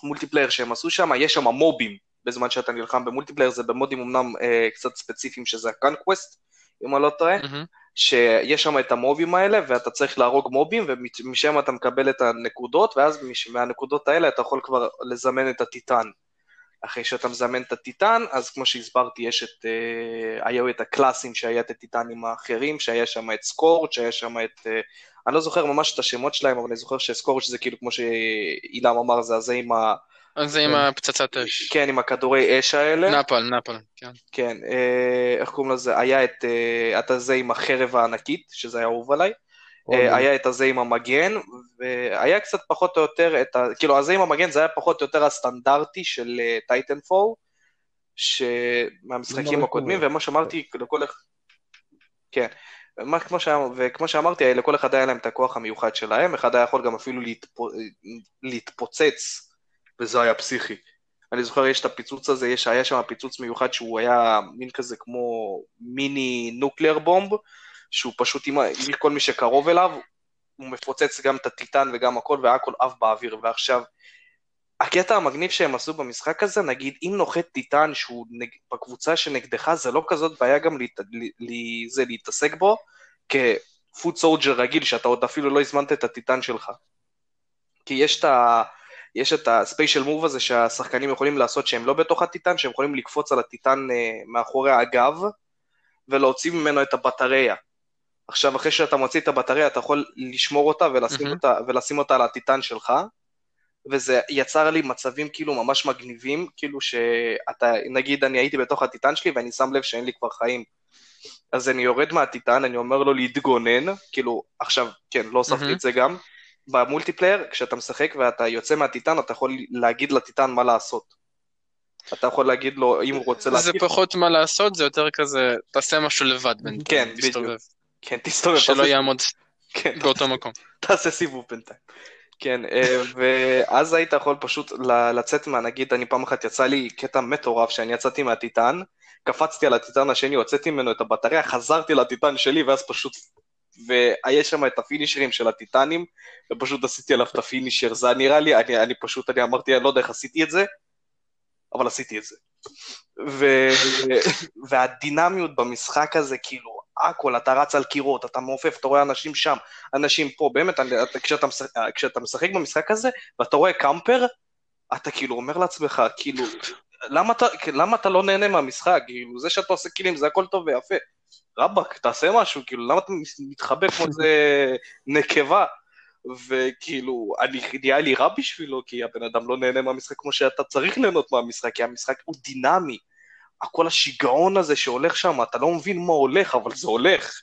ב multiplayer שהם עשו שם, יש שם mobים בזמן שאתה נלחם ב multiplayer, זה ב modeים אמנם אה, קצת ספציפיים שזה ה conquest, אם אני לא טועה. Mm-hmm. שיש שם את ה mobים האלה, ואתה צריך להרוג mobים, ומשם אתה מקבל את הנקודות, ואז מהנקודות האלה אתה יכול כבר לזמן את הטיטן. אחרי שאתה מזמן את הטיטן, אז כמו שהסברתי, יש את, אה, היו את הקלאסים שהיה את הטיטנים האחרים, שהיה שם את סקורט, שהיה שם את, אה, אני לא זוכר ממש את השמות שלהם, אבל אני זוכר שסקורט זה כאילו כמו שאילם אמר, זה הזה עם ה... זה עם כן. הפצצת אש. כן, עם הכדורי אש האלה. נפל, נפל, כן. כן, אה, איך קוראים לזה? היה את, אה, את הזה עם החרב הענקית, שזה היה אהוב עליי. אה, היה את הזה עם המגן, והיה קצת פחות או יותר, את ה... כאילו, הזה עם המגן זה היה פחות או יותר הסטנדרטי של טייטן פור, מהמשחקים הקודמים, ומה שאמרתי, לכל אחד... כן. מה, כמו שה... וכמו שאמרתי, לכל אחד היה להם את הכוח המיוחד שלהם, אחד היה יכול גם אפילו להתפ... להתפוצץ וזה היה פסיכי. אני זוכר, יש את הפיצוץ הזה, יש, היה שם פיצוץ מיוחד שהוא היה מין כזה כמו מיני נוקליאר בומב, שהוא פשוט, עם כל מי שקרוב אליו, הוא מפוצץ גם את הטיטן וגם הכל, והכל עף באוויר. ועכשיו, הקטע המגניב שהם עשו במשחק הזה, נגיד, אם נוחת טיטן שהוא נג... בקבוצה שנגדך, זה לא כזאת בעיה גם להת... זה להתעסק בו, כפוד סולג'ר רגיל, שאתה עוד אפילו לא הזמנת את הטיטן שלך. כי יש את ה... יש את הספיישל מוב הזה שהשחקנים יכולים לעשות שהם לא בתוך הטיטן, שהם יכולים לקפוץ על הטיטן uh, מאחורי הגב ולהוציא ממנו את הבטריה. עכשיו, אחרי שאתה מוציא את הבטריה, אתה יכול לשמור אותה ולשים, mm-hmm. אותה, ולשים אותה על הטיטן שלך, וזה יצר לי מצבים כאילו ממש מגניבים, כאילו שאתה, נגיד אני הייתי בתוך הטיטן שלי ואני שם לב שאין לי כבר חיים. אז אני יורד מהטיטן, אני אומר לו להתגונן, כאילו, עכשיו, כן, לא הוספתי mm-hmm. את זה גם, במולטיפלייר, כשאתה משחק ואתה יוצא מהטיטן, אתה יכול להגיד לטיטן מה לעשות. אתה יכול להגיד לו אם הוא רוצה להגיד... זה פחות מה לעשות, זה יותר כזה, תעשה משהו לבד בינתיים, כן, תסתובב. בדיוק. כן, תסתובב. שלא תעשה... יעמוד כן, באותו מקום. תעשה סיבוב בינתיים. כן, אה, ואז היית יכול פשוט לצאת מה, נגיד, אני פעם אחת יצא לי קטע מטורף שאני יצאתי מהטיטן, קפצתי על הטיטן השני, הוצאתי ממנו את הבטריה, חזרתי לטיטן שלי, ואז פשוט והיה שם את הפינישרים של הטיטנים, ופשוט עשיתי עליו את הפינישר, זה נראה לי, אני, אני פשוט, אני אמרתי, אני לא יודע איך עשיתי את זה, אבל עשיתי את זה. ו... <laughs> והדינמיות במשחק הזה, כאילו, הכל, אתה רץ על קירות, אתה מעופף, אתה רואה אנשים שם, אנשים פה, באמת, אתה, כשאתה, משחק, כשאתה משחק במשחק הזה, ואתה רואה קאמפר, אתה כאילו אומר לעצמך, כאילו, למה אתה, למה אתה לא נהנה מהמשחק? כאילו, זה שאתה עושה קילים זה הכל טוב ויפה. רבאק, תעשה משהו, כאילו, למה אתה מתחבא כמו איזה <laughs> נקבה? וכאילו, אני, נהיה לי רע בשבילו, כי הבן אדם לא נהנה מהמשחק כמו שאתה צריך ליהנות מהמשחק, כי המשחק הוא דינמי. הכל השיגעון הזה שהולך שם, אתה לא מבין מה הולך, אבל זה הולך.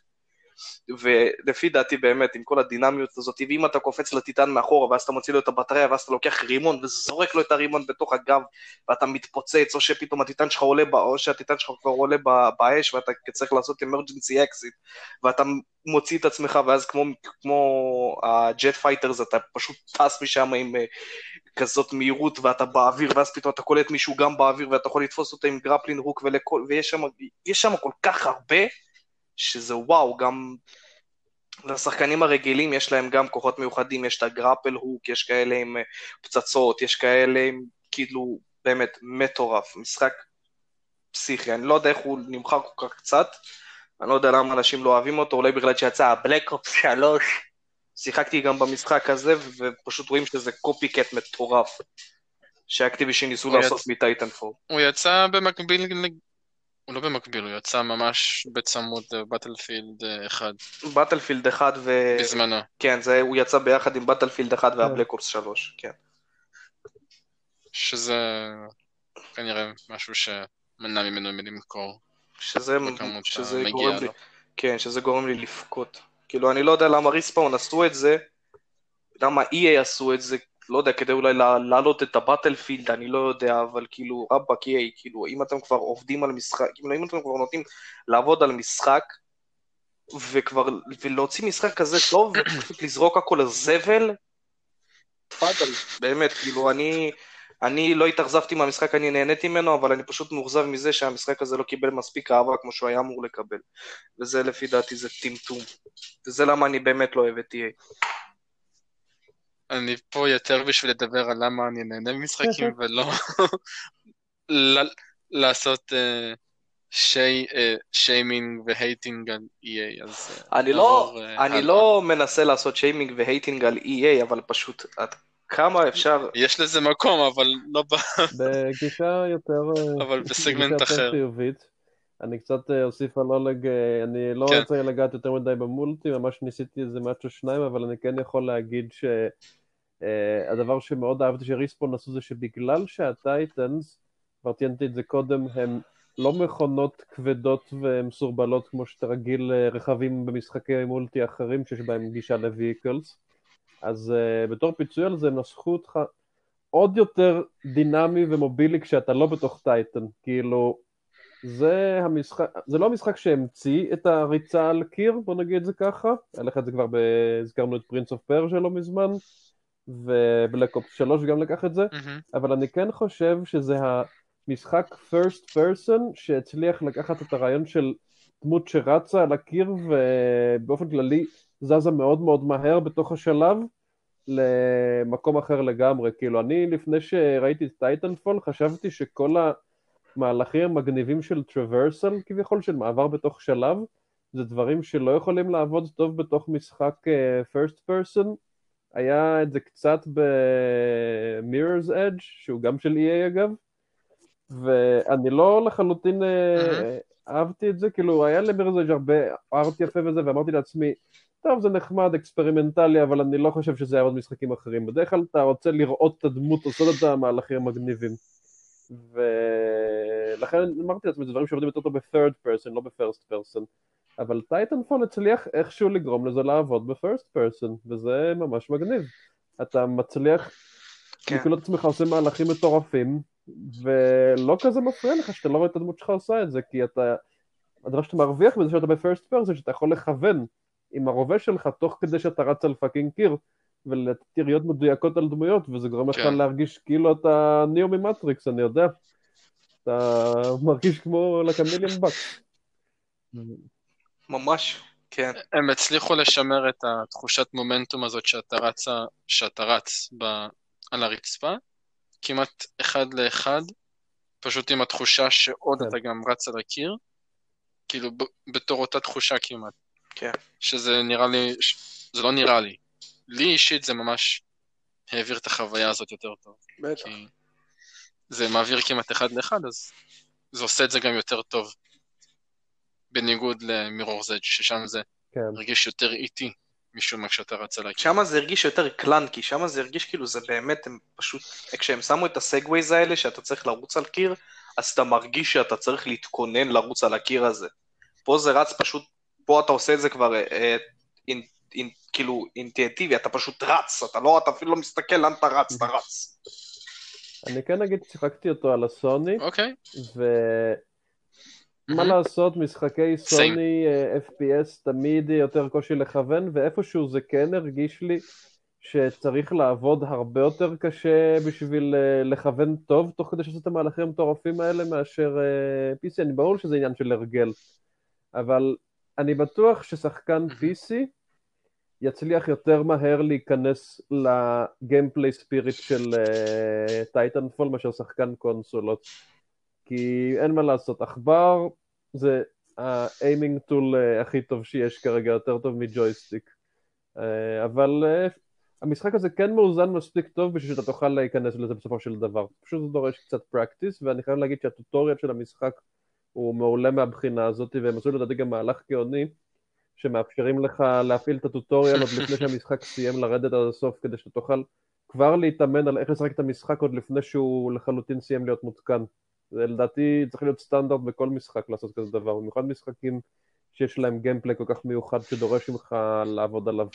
ולפי דעתי באמת, עם כל הדינמיות הזאת, ואם אתה קופץ לטיטן מאחורה, ואז אתה מוציא לו את הבטריה, ואז אתה לוקח רימון וזורק לו את הרימון בתוך הגב, ואתה מתפוצץ, או שפתאום הטיטן שלך עולה, או שהטיטן שלך כבר עולה באש, ואתה צריך לעשות emergency exit, ואתה מוציא את עצמך, ואז כמו, כמו ה jet fighters, אתה פשוט טס משם עם, בכזאת מהירות ואתה באוויר, ואז פתאום אתה קולט מישהו גם באוויר ואתה יכול לתפוס אותו עם grappling hook ולכל, ויש שם, שם כל כך הרבה, שזה וואו, גם לשחקנים הרגילים יש להם גם כוחות מיוחדים, יש את הגרפל הוק, יש כאלה עם אה, פצצות, יש כאלה עם כאילו באמת מטורף, משחק פסיכי, אני לא יודע איך הוא נמכר כל כך קצת, אני לא יודע למה אנשים לא אוהבים אותו, אולי בגלל שיצא הבלק אופס 3, שיחקתי גם במשחק הזה, ופשוט רואים שזה קופי קט מטורף, שאקטיבישן ניסו לעשות יצ... מטייטן פור. הוא יצא במקביל, הוא לא במקביל, הוא יצא ממש בצמוד לבטלפילד 1. בטלפילד 1 ו... בזמנו. כן, זה, הוא יצא ביחד עם בטלפילד 1 והבלק אופס 3, כן. שזה כנראה משהו שמנע ממנו מלמכור. שזה, שזה גורם לי, כן, שזה גורם לי לבכות. כאילו, אני לא יודע למה ריספאון עשו את זה, למה EA עשו את זה, לא יודע, כדי אולי להעלות את הבטלפילד, אני לא יודע, אבל כאילו, רבאק EA, כאילו, אם אתם כבר עובדים על משחק, אם אתם כבר נותנים לעבוד על משחק, וכבר, ולהוציא משחק כזה טוב, ופשוט לזרוק הכל לזבל, תפאדל, באמת, כאילו, אני... אני לא התאכזבתי מהמשחק, אני נהניתי ממנו, אבל אני פשוט מאוכזב מזה שהמשחק הזה לא קיבל מספיק אהבה כמו שהוא היה אמור לקבל. וזה לפי דעתי זה טמטום. וזה למה אני באמת לא אוהב את EA. אני פה יותר בשביל לדבר על למה אני נהנה ממשחקים <laughs> ולא לעשות אה, אה, שיימינג והייטינג על EA, אז... אה, אני לא, אני לא מנסה לעשות שיימינג והייטינג על EA, אבל פשוט כמה אפשר... יש לזה מקום, אבל לא ב... בגישה יותר... אבל בסגמנט אחר. חיובית. אני קצת אה, אוסיף על אולג, אה, אני לא כן. רוצה לגעת יותר מדי במולטי, ממש ניסיתי איזה מאצ'ו שניים, אבל אני כן יכול להגיד שהדבר אה, שמאוד אהבתי שריספון עשו זה שבגלל שהטייטנס, כבר ציינתי את זה קודם, הם לא מכונות כבדות ומסורבלות כמו שאתה רגיל רכבים במשחקי מולטי אחרים שיש בהם גישה לוויקלס. אז uh, בתור פיצוי על זה נסחו אותך עוד יותר דינמי ומובילי כשאתה לא בתוך טייטן, כאילו זה המשחק, זה לא המשחק שהמציא את הריצה על קיר, בוא נגיד את זה ככה, היה לך את זה כבר, הזכרנו את Prince of Persia לא מזמן, ו Black Ops 3 גם לקח את זה, mm-hmm. אבל אני כן חושב שזה המשחק first person שהצליח לקחת את הרעיון של דמות שרצה על הקיר ובאופן כללי זזה מאוד מאוד מהר בתוך השלב למקום אחר לגמרי. כאילו, אני לפני שראיתי את Titanfall חשבתי שכל המהלכים המגניבים של traversal כביכול, של מעבר בתוך שלב, זה דברים שלא יכולים לעבוד טוב בתוך משחק first uh, person. היה את זה קצת ב-Mirror's Edge, שהוא גם של EA אגב, ואני לא לחלוטין uh, אהבתי את זה, כאילו היה ל-Mirror's Edge הרבה art יפה וזה, ואמרתי לעצמי, טוב, זה נחמד, experimental'י, אבל אני לא חושב שזה היה עוד משחקים אחרים. בדרך כלל אתה רוצה לראות את הדמות עושות את המהלכים המגניבים. ולכן אמרתי לעצמי, זה דברים שעובדים יותר טוב ב-third person, לא ב-first person. אבל Titanfall הצליח איכשהו לגרום לזה לעבוד ב-first person, וזה ממש מגניב. אתה מצליח כן. לקלוט את עצמך עושה מהלכים מטורפים, ולא כזה מפריע לך שאתה לא רואה את הדמות שלך עושה את זה, כי אתה... הדבר שאתה מרוויח בזה שאתה ב-first person, שאתה יכול לכוון עם הרובה שלך תוך כדי שאתה רץ על fucking קיר ולתת יריות מדויקות על דמויות וזה גורם לך כן. להרגיש כאילו אתה ניאו ממטריקס, אני יודע. אתה מרגיש כמו לקמיליאן בקס. ממש, כן. הם הצליחו לשמר את התחושת מומנטום הזאת שאתה רץ, שאתה רץ ב, על הרצפה, כמעט אחד לאחד, פשוט עם התחושה שעוד כן. אתה גם רץ על הקיר, כאילו בתור אותה תחושה כמעט. כן. שזה נראה לי, זה לא נראה לי. לי אישית זה ממש העביר את החוויה הזאת יותר טוב. בטח. זה מעביר כמעט אחד לאחד, אז זה עושה את זה גם יותר טוב. בניגוד למירור זד, ששם זה כן. הרגיש יותר איטי משום מה כשאתה רץ על הקיר. שם זה הרגיש יותר קלנקי, שם זה הרגיש כאילו זה באמת, הם פשוט, כשהם שמו את הסגווייז האלה שאתה צריך לרוץ על קיר, אז אתה מרגיש שאתה צריך להתכונן לרוץ על הקיר הזה. פה זה רץ פשוט פה אתה עושה את זה כבר אה, אין, אין, כאילו אינטואיטיבי, אתה פשוט רץ, אתה לא, אתה אפילו לא מסתכל לאן אתה רץ, אתה רץ. אני כן אגיד, שיחקתי אותו על הסוני, אוקיי. ומה לעשות, משחקי סוני uh, FPS תמיד יותר קושי לכוון, ואיפשהו זה כן הרגיש לי שצריך לעבוד הרבה יותר קשה בשביל אה, לכוון טוב, תוך כדי שעושה את המהלכים המטורפים האלה מאשר אה, PC. אני ברור שזה עניין של הרגל, אבל אני בטוח ששחקן PC יצליח יותר מהר להיכנס ל gameplay ספיריט של Titanfall uh, מאשר שחקן קונסולות. כי אין מה לעשות, עכבר זה ה aiming tool uh, הכי טוב שיש כרגע, יותר טוב מג'ויסטיק. Uh, אבל uh, המשחק הזה כן מאוזן מספיק טוב בשביל שאתה תוכל להיכנס לזה בסופו של דבר. פשוט זה דורש קצת פרקטיס, ואני חייב להגיד שהטוטוריאל של המשחק הוא מעולה מהבחינה הזאת, והם עשו לדעתי גם מהלך גאוני. שמאפשרים לך להפעיל את הטוטוריאל עוד לפני שהמשחק סיים לרדת עד הסוף, כדי שתוכל כבר להתאמן על איך לשחק את המשחק עוד לפני שהוא לחלוטין סיים להיות מותקן. זה לדעתי צריך להיות סטנדרט בכל משחק לעשות כזה דבר, במיוחד משחקים שיש להם gameplay כל כך מיוחד שדורש ממך לעבוד עליו.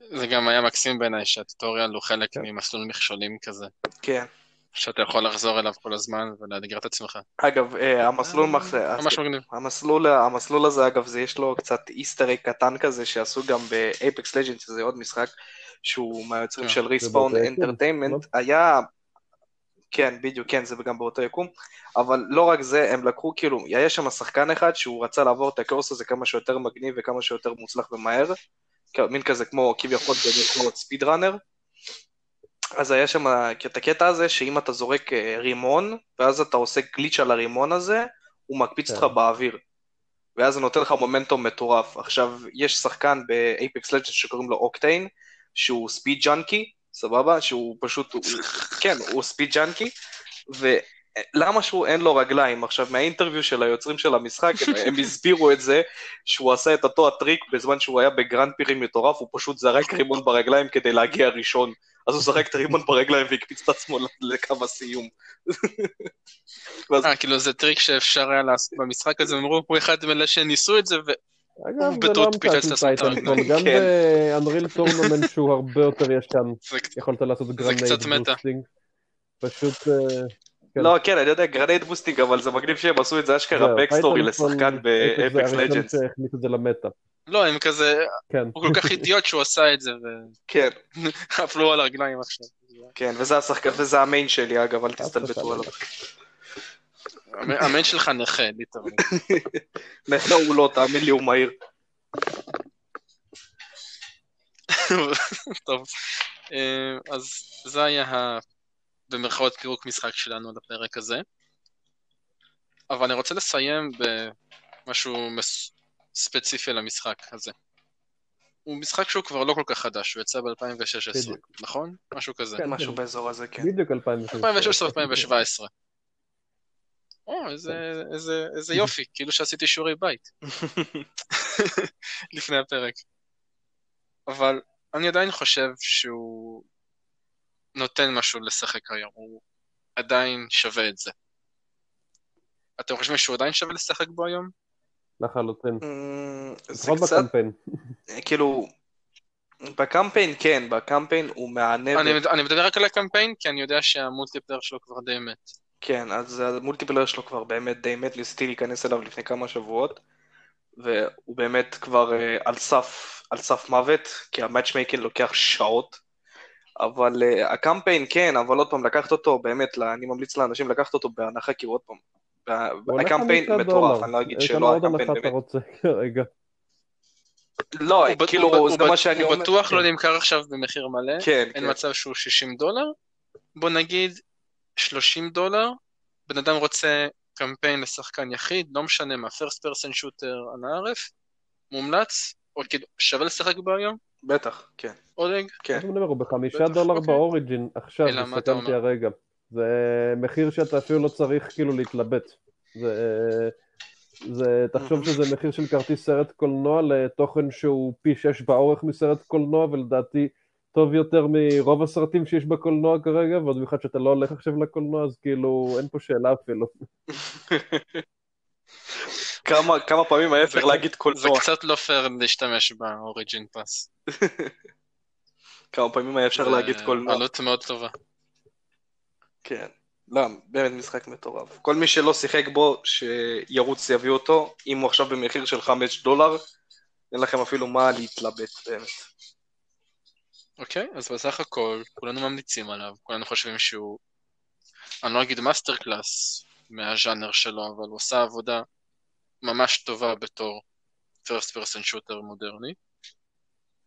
זה גם היה מקסים בעיניי שה tutorial הוא חלק כן. ממסלול מכשולים כזה. כן. שאתה יכול לחזור אליו כל הזמן ולאתגר את עצמך. אגב, אה, המסלול אה, ממש מגניב. המסלול, המסלול הזה, אגב, זה יש לו קצת Easter egg קטן כזה שעשו גם ב Apex Legends, שזה עוד משחק שהוא מהיוצרים אה, של Respawn Entertainment, היה... כן, בדיוק, כן, זה גם באותו יקום, אבל לא רק זה, הם לקחו, כאילו, היה שם שחקן אחד שהוא רצה לעבור את הקורס הזה כמה שיותר מגניב וכמה שיותר מוצלח ומהר, מין כזה כמו כביכול כמו ספיד ראנר, אז היה שם את הקטע הזה שאם אתה זורק אה, רימון, ואז אתה עושה גליץ' על הרימון הזה, הוא מקפיץ אותך כן. באוויר. ואז זה נותן לך מומנטום מטורף. עכשיו, יש שחקן באייפקס לג'נד שקוראים לו אוקטיין, שהוא speed junkie, סבבה? שהוא פשוט, הוא, כן, הוא speed junkie, ולמה שהוא אין לו רגליים? עכשיו, מה interview של היוצרים של המשחק, הם, הסבירו את זה שהוא עשה את אותו הטריק בזמן שהוא היה בגרנד פירים מטורף, הוא פשוט זרק רימון ברגליים כדי להגיע ראשון. אז הוא זרק את הרימון ברגליים והקפיץ את עצמו לקו הסיום. <laughs> אה, כאילו זה טריק שאפשר היה לעשות במשחק הזה, אמרו, הוא אחד מאלה שניסו את זה, והוא בטעות פיצץ את עצמו את הרגליים. גם כן. ב Unreal Tournament שהוא הרבה יותר ישן, <laughs> יכולת לעשות grenade boosting. פשוט... אה. לא, כן, אני יודע, grenade boosting, אבל זה מגניב שהם עשו את זה אשכרה backstory לשחקן ב Apex Legends. זה הראשון את זה למטה. לא, הם כזה, כן. הוא כל כך <laughs> אידיוט שהוא עשה את זה, ו... כן. <laughs> עפו לו על הרגליים עכשיו. כן, וזה השחקן, וזה ה main שלי אגב, אל תסתלבטו עליו. ה main שלך נכה, literally. <laughs> נכה הוא לא, תאמין לי, הוא מהיר. טוב, אה, אז זה היה במרכאות פירוק משחק שלנו לפרק הזה. אבל אני רוצה לסיים במשהו ספציפי למשחק הזה. הוא משחק שהוא כבר לא כל כך חדש, הוא יצא ב-2016, נכון? משהו כזה. כן, משהו באזור הזה, כן. בדיוק 2016. 2017-2017. או, איזה, איזה, איזה יופי, כאילו שעשיתי שיעורי בית. <laughs> לפני הפרק. אבל אני עדיין חושב שהוא נותן משהו לשחק היום, הוא עדיין שווה את זה. אתם חושבים שהוא עדיין שווה לשחק בו היום? לחלוטין. זה קצת... בקמפיין. כאילו, בקמפיין כן, בקמפיין הוא מהנה. אני, אני מדבר רק על הקמפיין, כי אני יודע שה multiplayer שלו כבר די מת. כן, אז ה multiplayer שלו כבר באמת די מת, ניסיתי להיכנס אליו לפני כמה שבועות, והוא באמת כבר uh, על סף, על סף מוות, כי ה matchmaking לוקח שעות, אבל uh, הקמפיין כן, אבל עוד פעם לקחת אותו, באמת, אני ממליץ לאנשים לקחת אותו בהנחה, כי עוד פעם, הקמפיין מטורף, אני לא אגיד שלא, הקמפיין באמת... רוצה <laughs> כרגע. לא, כאילו, זה מה שאני אומר. הוא בטוח לא נמכר עכשיו במחיר מלא, כן, אין כן. מצב שהוא 60 דולר, בוא נגיד 30 דולר, בן אדם רוצה קמפיין לשחקן יחיד, לא משנה מה, פרסט פרסן שוטר על הערף, מומלץ, או כאילו שווה לשחק בו היום? בטח, כן. אולג? כן. הוא בחמישה דולר אוקיי. באוריג'ין, עכשיו, הסתכלתי הרגע. זה מחיר שאתה אפילו לא צריך כאילו להתלבט. זה, זה, תחשוב שזה מחיר של כרטיס סרט קולנוע לתוכן שהוא פי שש באורך מסרט קולנוע, ולדעתי טוב יותר מרוב הסרטים שיש בקולנוע כרגע, ועוד במיוחד שאתה לא הולך עכשיו לקולנוע, אז כאילו אין פה שאלה אפילו. <laughs> כמה, כמה פעמים צריך להגיד קולנוע. זה קצת לא פייר להשתמש באוריג'ין פאס. <laughs> כמה פעמים היה אפשר להגיד קולנוע. עלות מאוד טובה. כן. לא, באמת משחק מטורף. כל מי שלא שיחק בו, שירוץ יביא אותו, אם הוא עכשיו במחיר של 5 דולר, אין לכם אפילו מה להתלבט באמת. אוקיי, אז בסך הכל, כולנו ממליצים עליו, כולנו חושבים שהוא, אני לא אגיד masterclass מהז'אנר שלו, אבל הוא עושה עבודה ממש טובה בתור first person shooter מודרני,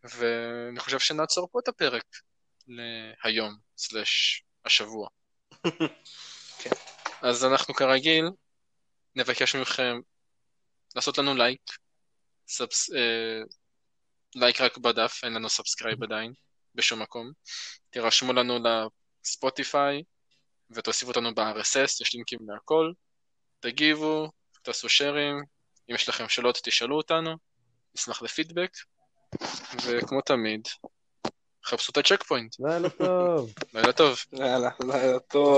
ואני חושב שנעצור פה את הפרק להיום, slash השבוע. כן. <laughs> אז אנחנו כרגיל נבקש מכם לעשות לנו לייק, subs, אה, לייק רק בדף, אין לנו subscribe עדיין, בשום מקום. תירשמו לנו ל Spotify ותוסיפו אותנו ב-RSS, יש לינקים להכל. תגיבו, תעשו shareים, אם יש לכם שאלות תשאלו אותנו, נשמח לפידבק, וכמו תמיד, חפשו את הצ'ק פוינט. לילה טוב. לילה טוב. יאללה, לילה טוב.